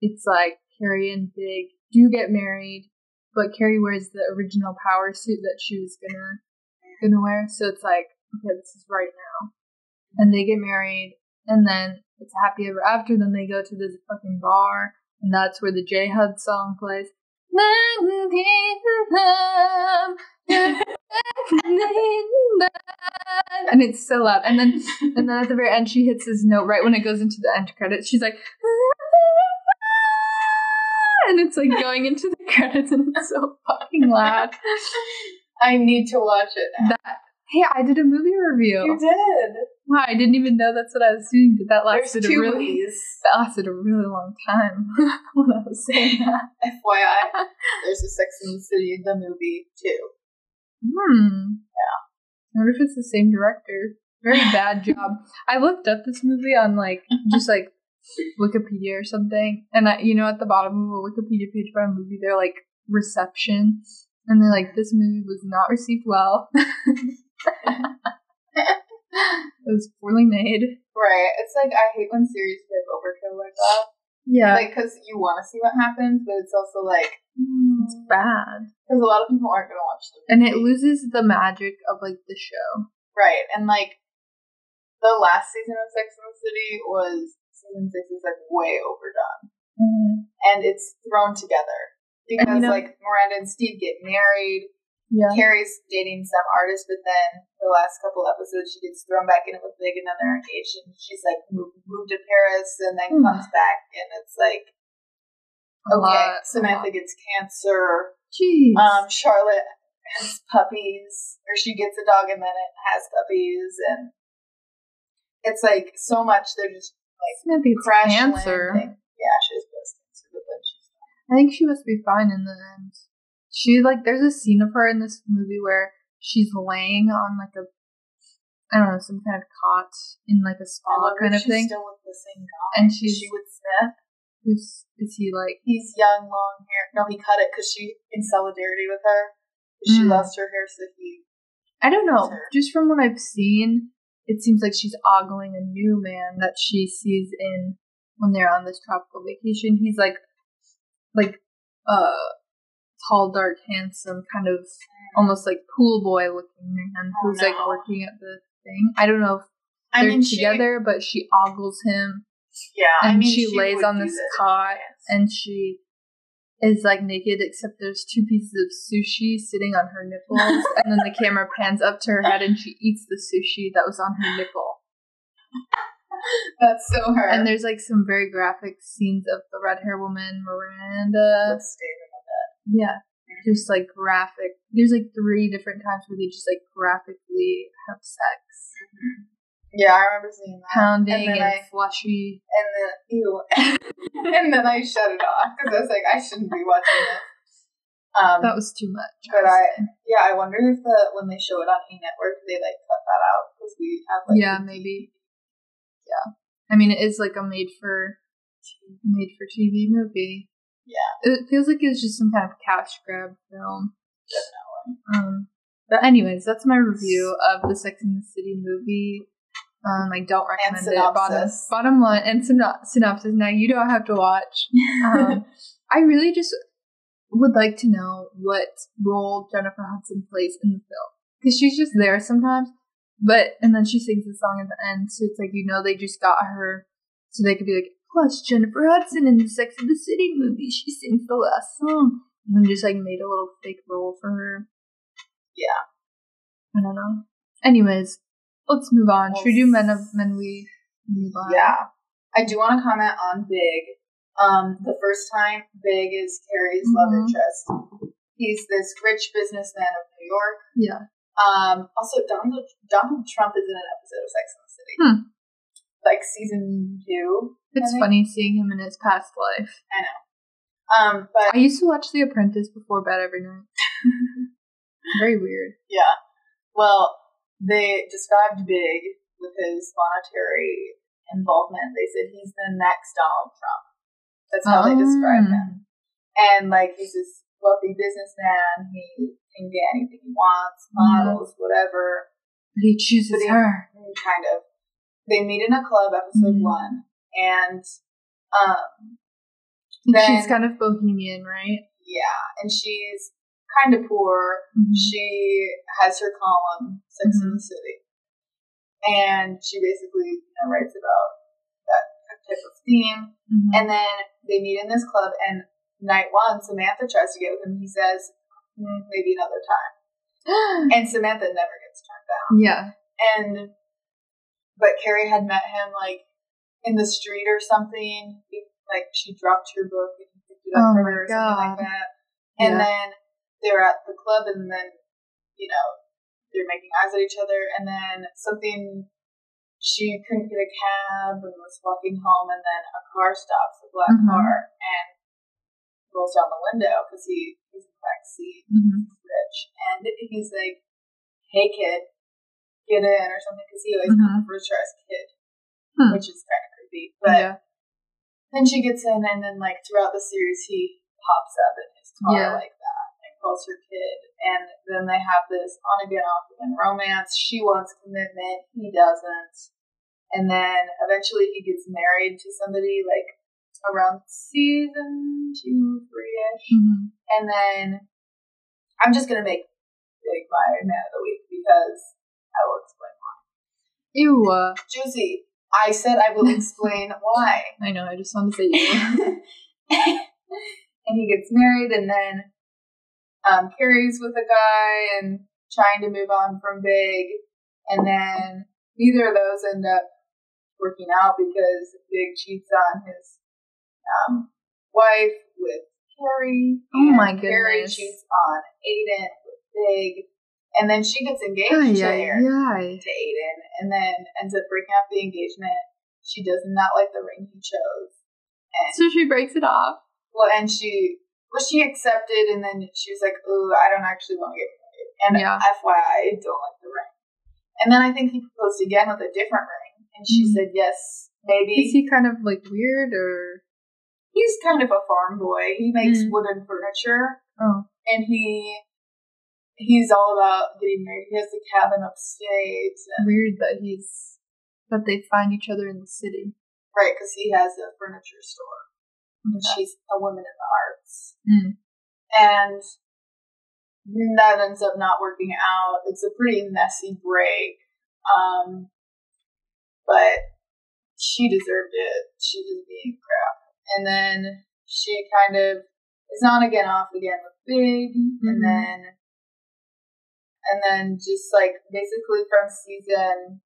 it's like Carrie and Big do get married, but Carrie wears the original power suit that she was gonna gonna wear. So it's like, okay, this is right now. And they get married, and then it's happy ever after. Then they go to this fucking bar, and that's where the J Hud song plays. and it's so loud. And then and then at the very end she hits this note right when it goes into the end credits. She's like and it's like going into the credits and it's so fucking loud. I need to watch it now. That hey, I did a movie review. You did. Wow, I didn't even know that's what I was doing, but that There's lasted a two really movies. that lasted a really long time when I was saying that. FYI, there's a Sex in the City, the movie, too. Hmm. Yeah. I wonder if it's the same director. Very bad job. I looked up this movie on like just like Wikipedia or something, and I, you know, at the bottom of a Wikipedia page about a movie, they're like reception, and they're like, this movie was not received well. It was poorly made. Right. It's like, I hate when series get overkill like that. Yeah, Like, because you want to see what happens, but it's also like, hmm. it's bad, because a lot of people aren't going to watch the and it loses the magic of like the show. Right. And like, the last season of Sex in the City was, season six is like way overdone. Mm-hmm. And it's thrown together. Because, you know- like, Miranda and Steve get married. Yeah. Carrie's dating some artist, but then the last couple episodes she gets thrown back in it with Big and then they're engaged and she's like moved, moved to Paris and then Hmm. comes back and it's like A okay, lot, Samantha gets cancer. Jeez. Um, Charlotte has puppies, or she gets a dog and then it has puppies, and it's like so much. They're just Samantha gets cancer. landing. Yeah, she has breast cancer, but then she's I think she must be fine in the end. She like there's a scene of her in this movie where she's laying on like a I don't know, some kind of cot in like a spa kind of she's thing. Still with the same guy, And she's- she with Smith. Who's is he like He's young, long hair. No, he cut it because she in solidarity with her. She Mm. lost her hair, so he. I don't know. Just from what I've seen, it seems like she's ogling a new man that she sees in when they're on this tropical vacation. He's like like uh tall, dark, handsome, kind of almost like pool boy looking man Oh, who's like no. working at the thing. I don't know if they're mean, she- together, but she ogles him yeah, I and mean, she, lays on this cot and she is like naked except there's two pieces of sushi sitting on her nipples and then the camera pans up to her head and she eats the sushi that was on her nipple. That's so her. And there's like some very graphic scenes of the red hair woman, Miranda. Yeah. Just like graphic. There's like three different times where they just like graphically have sex. Yeah, I remember seeing that. Pounding And and, I- fleshy. And then ew. and then I shut it off because I was like, I shouldn't be watching this. Um, That was too much. but I yeah, I wonder if the when they show it on E Network, they like cut that out because we have like yeah, maybe. Yeah. I mean, it is like a made for made for TV movie. Yeah. It feels like it's just some kind of cash grab film. Um, but anyways, that's my review of the Sex and the City movie. Um, I don't recommend it. Bottom, bottom line and syno- synopsis. Now you don't have to watch. Um, I really just would like to know what role Jennifer Hudson plays in the film because she's just there sometimes. But and then she sings the song at the end, so it's like you know they just got her so they could be like, plus Jennifer Hudson in the Sex and the City movie, she sings the last song, and then just like made a little fake role for her. Yeah. I don't know. Anyways, let's move on. Should we do Men of Men We Move On? Yeah. I do want to comment on Big. Um, the first time Big is Carrie's love Mhm. interest. He's this rich businessman of New York. Yeah. Um, also Donald Donald Trump is in an episode of Sex and the City. Hmm. Like season two. It's think. funny seeing him in his past life. I know. Um, but I used to watch The Apprentice before bed every night. Very weird. Yeah. Well, they described Big with his monetary involvement. They said he's the next Donald Trump. That's how they described Ah. him. And like he's this wealthy businessman. He can get anything he wants, models, whatever. But he chooses But he- her. Kind of. They meet in a club, episode Mhm. one, and um, Then- She's kind of bohemian, right? yeah, and she's kind of poor. Mm-hmm. she has her column Sex in Mhm. the City, and she basically you know, writes about that type of theme. Mhm. And then they meet in this club, and night one, Samantha tries to get with him. He says, "Hmm, maybe another time, and Samantha never gets turned down. yeah. And but Carrie had met him like in the street or something. Like she dropped her book and picked it up Oh for her or something like that. And Yeah. then they're at the club and then, you know, they're making eyes at each other and then something she couldn't get a cab and was walking home and then a car stops, a black Mhm. car, and rolls down the window because he, he's in the back seat hmm he's rich. And he's like, hey kid, get in or something because he always Mhm. to her as kid, Hmm. which is kind of creepy. But yeah. then she gets in and then like throughout the series he pops up in his car Yeah. like that and calls her kid. And then they have this on again, off again romance. She wants commitment, he doesn't. And then eventually he gets married to somebody like around season two, three ish. hmm And then I'm just gonna make Big my man of the week because I will explain why. Ew. Juicy, I said I will explain why. I know. I just wanted to say ew. and he gets married, and then um, Carrie's with a guy and trying to move on from Big, and then neither of those end up working out because Big cheats on his um, wife with Carrie. Oh my Carrie goodness. cheats on Aiden with Big, and then she gets engaged to Aaron to Aiden and then ends up breaking off the engagement. She does not like the ring he chose. And So she breaks it off. well and she well she accepted and then she was like, Ooh, I don't actually want to get married. And Yeah. FYI, I don't like the ring. And then I think he proposed again with a different ring. And she Mhm. said yes, maybe. Is he kind of like weird or? He's kind of a farm boy. He makes Mm. wooden furniture Oh. and he he's all about getting married. He has a cabin upstate and Weird that he's that they find each other in the city. right, because he has a furniture store. and she's a woman in the arts. Mm. And that ends up not working out. It's a pretty messy break. Um, but she deserved it. She was being crap. And then she kind of is on again, off again with Big. And Mhm. then, and then just like basically from season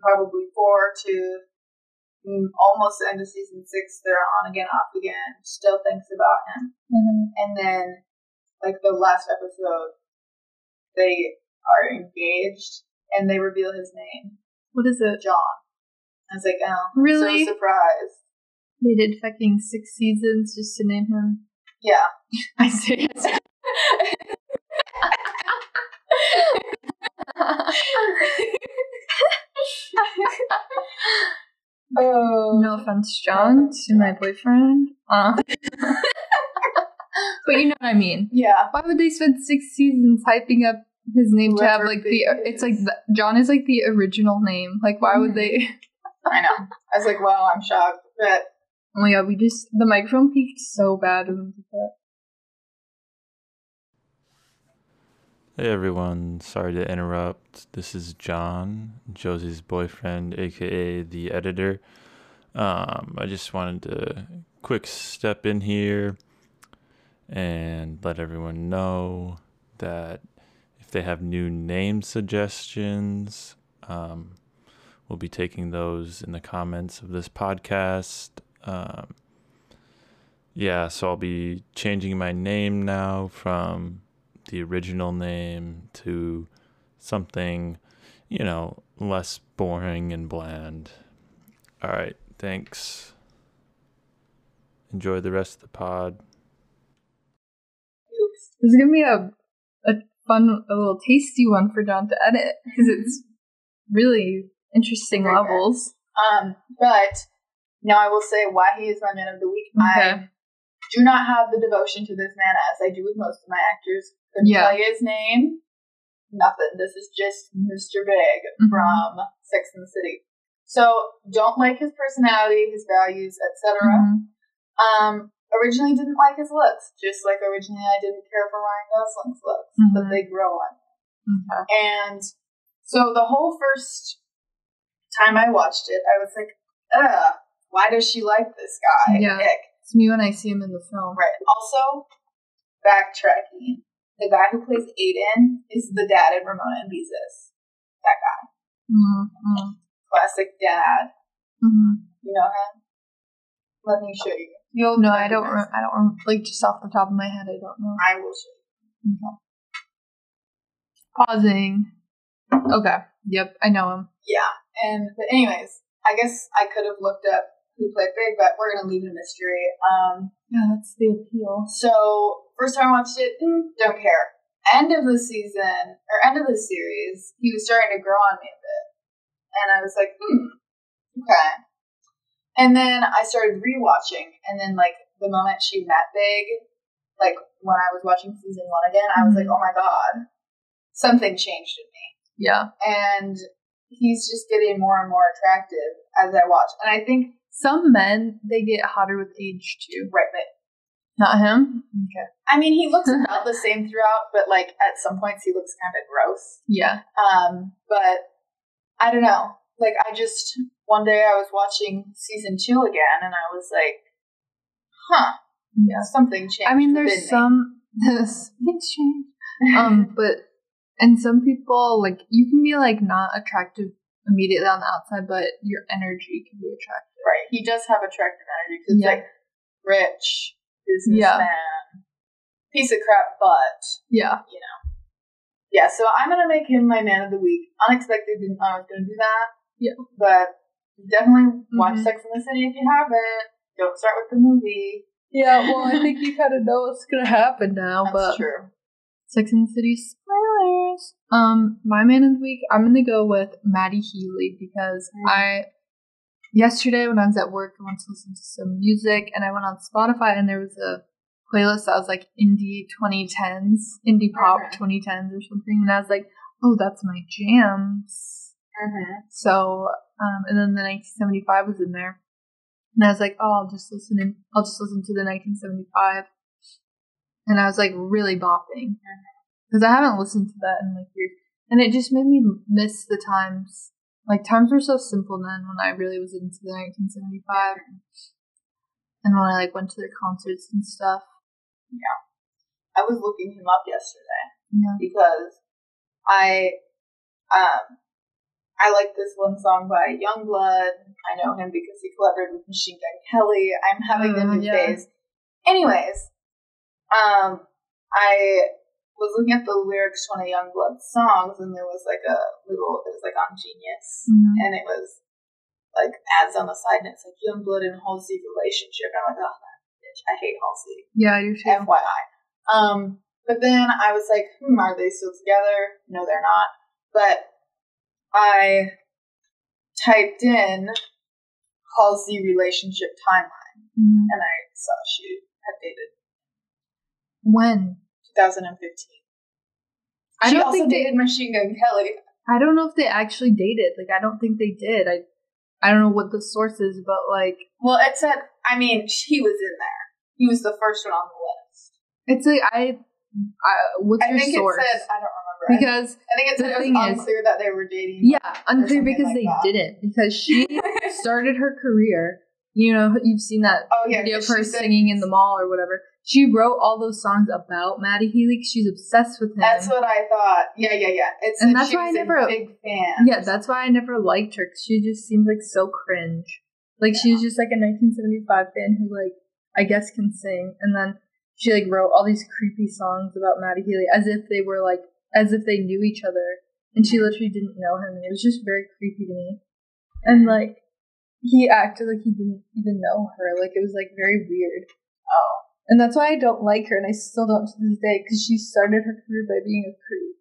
probably four to mm, almost the end of season six. They're on again, off again. Still thinks about him, Mhm. and then like the last episode, they are engaged and they reveal his name, What is it? John. I was like, oh, I'm Really? so surprised. They did fucking six seasons just to name him. Yeah. I say oh. No offense, John, to my boyfriend. Uh. but you know what I mean. Yeah. Why would they spend six seasons hyping up his name to have like the? It's like the, John is like the original name. Like, why would they? I know. I was like, wow, I'm shocked. But Oh my god, we just the microphone peaked so bad when we did that. Hey everyone, sorry to interrupt. This is John, Josie's boyfriend, aka the editor. Um, I just wanted to quick step in here and let everyone know that if they have new name suggestions, um, we'll be taking those in the comments of this podcast. Um, yeah, so I'll be changing my name now from the original name to something, you know, less boring and bland. All right, thanks. Enjoy the rest of the pod. This is gonna be a a fun, a little tasty one for John to edit because it's really interesting Very good. levels. Um, but now I will say why he is my man of the week. Okay. I do not have the devotion to this man as I do with most of my actors. Couldn't Yeah. tell you his name. Nothing. This is just Mr. Big Mhm. from Sex and the City. So don't like his personality, his values, etc. Mhm. Um, originally didn't like his looks, just like originally I didn't care for Ryan Gosling's looks, but Mhm. they grow on. Okay. And so the whole first time I watched it, I was like, ugh, why does she like this guy? Yeah. Ick. It's me when I see him in the film. Right. Also, backtracking. The guy who plays Aiden is the dad in Ramona and Beezus. That guy. Mm-hmm. Classic dad. Mm-hmm. You know him? Let me show you. You'll No, I don't. Re- I don't. Rem- like just off the top of my head, I don't know. I will show you. Okay. Pausing. Okay. Yep, I know him. Yeah. And, but anyways, I guess I could have looked up who played Big, but we're going to leave it a mystery. Um, Yeah, that's the appeal. So first time I watched it, mm, don't care. End of the season or end of the series, he was starting to grow on me a bit, and I was like, hmm, okay. And then I started rewatching, and then like the moment she met Big, like when I was watching season one again, I was like, Mhm. oh my god, something changed in me, Yeah. and he's just getting more and more attractive as I watch. And I think Some men they get hotter with age too. right, but Not him. Okay. I mean, he looks about the same throughout, but like at some points he looks kind of gross. Yeah. Um, but I don't know. Like I just one day I was watching season two again, and I was like, "Huh, Yeah. something changed." I mean, there's some there's things change. Um, but and some people like you can be like not attractive immediately on the outside, but your energy can be attractive. Right. He does have attractive energy because Yeah. like rich businessman, piece of crap, but Yeah. You know, yeah. So I'm gonna make him my man of the week. Unexpected, didn't know I was gonna do that. Yeah. but definitely watch Mhm. Sex in the City if you haven't. Don't start with the movie. Yeah. Well, I think you kind of know what's gonna happen now, That's but true. Sex and the City spoilers. Um, my man of the week, I'm gonna go with Matty Healy because Mm. I yesterday when I was at work, I wanted to listen to some music, and I went on Spotify, and there was a playlist that was like indie 2010s, indie pop Okay. 2010s or something, and I was like, oh, that's my jams. Mm-hmm. So, um, and then the 1975 was in there, and I was like, oh, I'll just listen in, I'll just listen to the 1975, and I was like really bopping because I haven't listened to that in like years, and it just made me miss the times. Like times were so simple then when I really was into the 1975, and when I like went to their concerts and stuff. Yeah. I was looking him up yesterday Yeah. because I um I like this one song by Yungblud. I know him because he collaborated with Machine Gun Kelly. I'm having the Uh, new yeah. phase. Anyways, um, I was looking at the lyrics to one of Yungblud's songs, and there was like a little, it was like on Genius, Mhm. and it was like ads on the side, and it's like Youngblood and Halsey relationship. And I'm like, oh, that bitch, I hate Halsey. Yeah, I do too. FYI. Um, but then I was like, hmm, are they still together? No, they're not. But I typed in Halsey relationship timeline, Mhm. and I saw she had dated When? 2015. I she don't think they- dated Machine Gun Kelly. I don't know if they actually dated. Like, I don't think they did. I, I don't know what the source is, but like, Well, it said, I mean, he was in there. He was the first one on the list. it's like I, I what's I your think source? it said, I don't remember. because I think it the said it thing was is- unclear that they were dating. yeah, unclear because like they that. didn't. Because she started her career. You know, you've seen that Oh, yeah. video of her singing in the mall or whatever. She wrote all those songs about Matty Healy. She's obsessed with him. That's what I thought. Yeah, yeah, yeah. It's And that's why I never- a big fan. Yeah, that's why I never liked her she just seems like so cringe. Like she was just like a 1975 fan who like I guess can sing, and then she like wrote all these creepy songs about Matty Healy as if they were like as if they knew each other, and she literally didn't know him, and it was just very creepy to me. And like he acted like he didn't even know her, like it was like very weird. Oh. And that's why I don't like her, and I still don't to this day because she started her career by being a creep.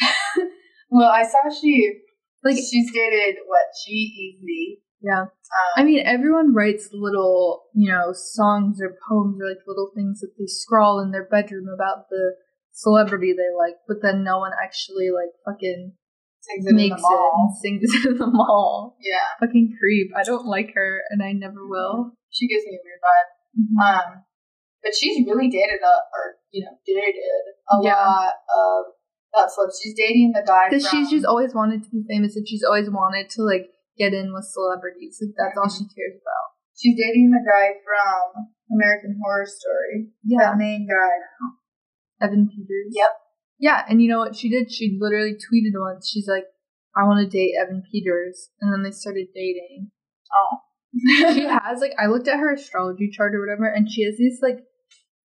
Well, I saw she Like she's dated what G-Eazy. yeah. Um, I mean, everyone writes little, you know, songs or poems or like little things that they scrawl in their bedroom about the celebrity they like, but then no one actually like fucking sings it in the mall. it sings it in the mall. Yeah, Fucking creep. I don't like her, and I never will. she gives me a weird vibe. Um, but she's really dated a, or you know, dated a Yeah. lot of that celebs. She's dating the guy Because she's just always wanted to be famous, and she's always wanted to like get in with celebrities. Like that's all she cares about. she's dating the guy from American Horror Story. Yeah, That main guy. Evan Peters. Yep. Yeah, and you know what she did? She literally tweeted once. She's like, "I want to date Evan Peters," and then they started dating. Oh. she has like I looked at her astrology chart or whatever, and she has these like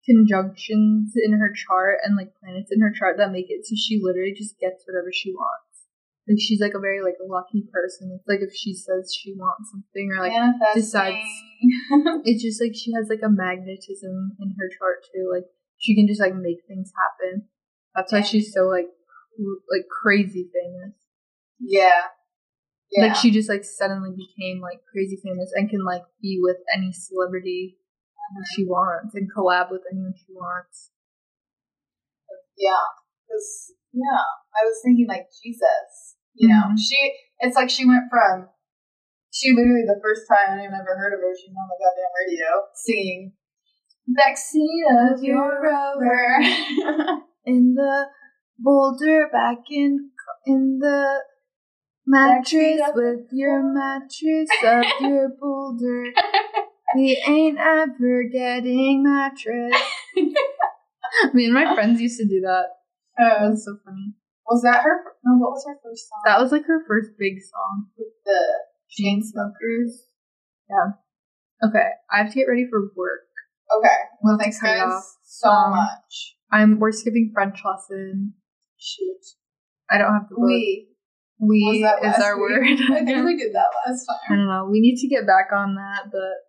conjunctions in her chart and like planets in her chart that make it so she literally just gets whatever she wants. Like she's like a very like lucky person. It's like if she says she wants something or like decides- it's just like she has like a magnetism in her chart too. Like she can just like make things happen. That's why she's so like like crazy famous. yeah. Yeah. Like she just like suddenly became like crazy famous and can like be with any celebrity she wants and collab with anyone she wants. Yeah, because yeah, I was thinking like Jesus. You know, Mhm. she. It's like she went from. She literally the first time anyone ever heard of her, she's on the goddamn radio singing. Backseat of your rover. In the boulder back in in the mattress with your mattress of your boulder. We ain't ever getting mattress. Me and my friends used to do that. That Um, was so funny. was that her? No, what was her first song? That was like her first big song. with the Chainsmokers. Yeah. Okay, I have to get ready for work. Okay. Well, thanks guys off. so Um, much. I'm we're skipping French lesson. Shoot. I don't have to. look. We. we is our week? word. I think we did that last time. I don't know. We need to get back on that, but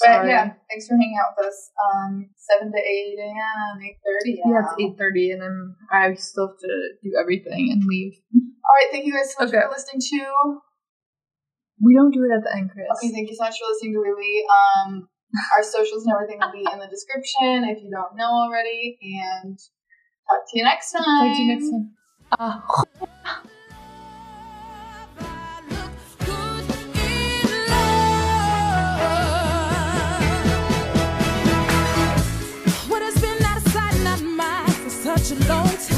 But yeah, thanks for hanging out with us. Um, seven to eight a.m., eight thirty. Yeah, it's eight thirty, and I'm I still have to do everything and leave. All right, thank you guys so much Okay. for listening to. We don't do it at the end, Chris. Okay, thank you so much for listening to Lily. Um, our socials and everything will be in the description if you don't know already. And talk to you next time. Talk to you next time. Uh, a long time.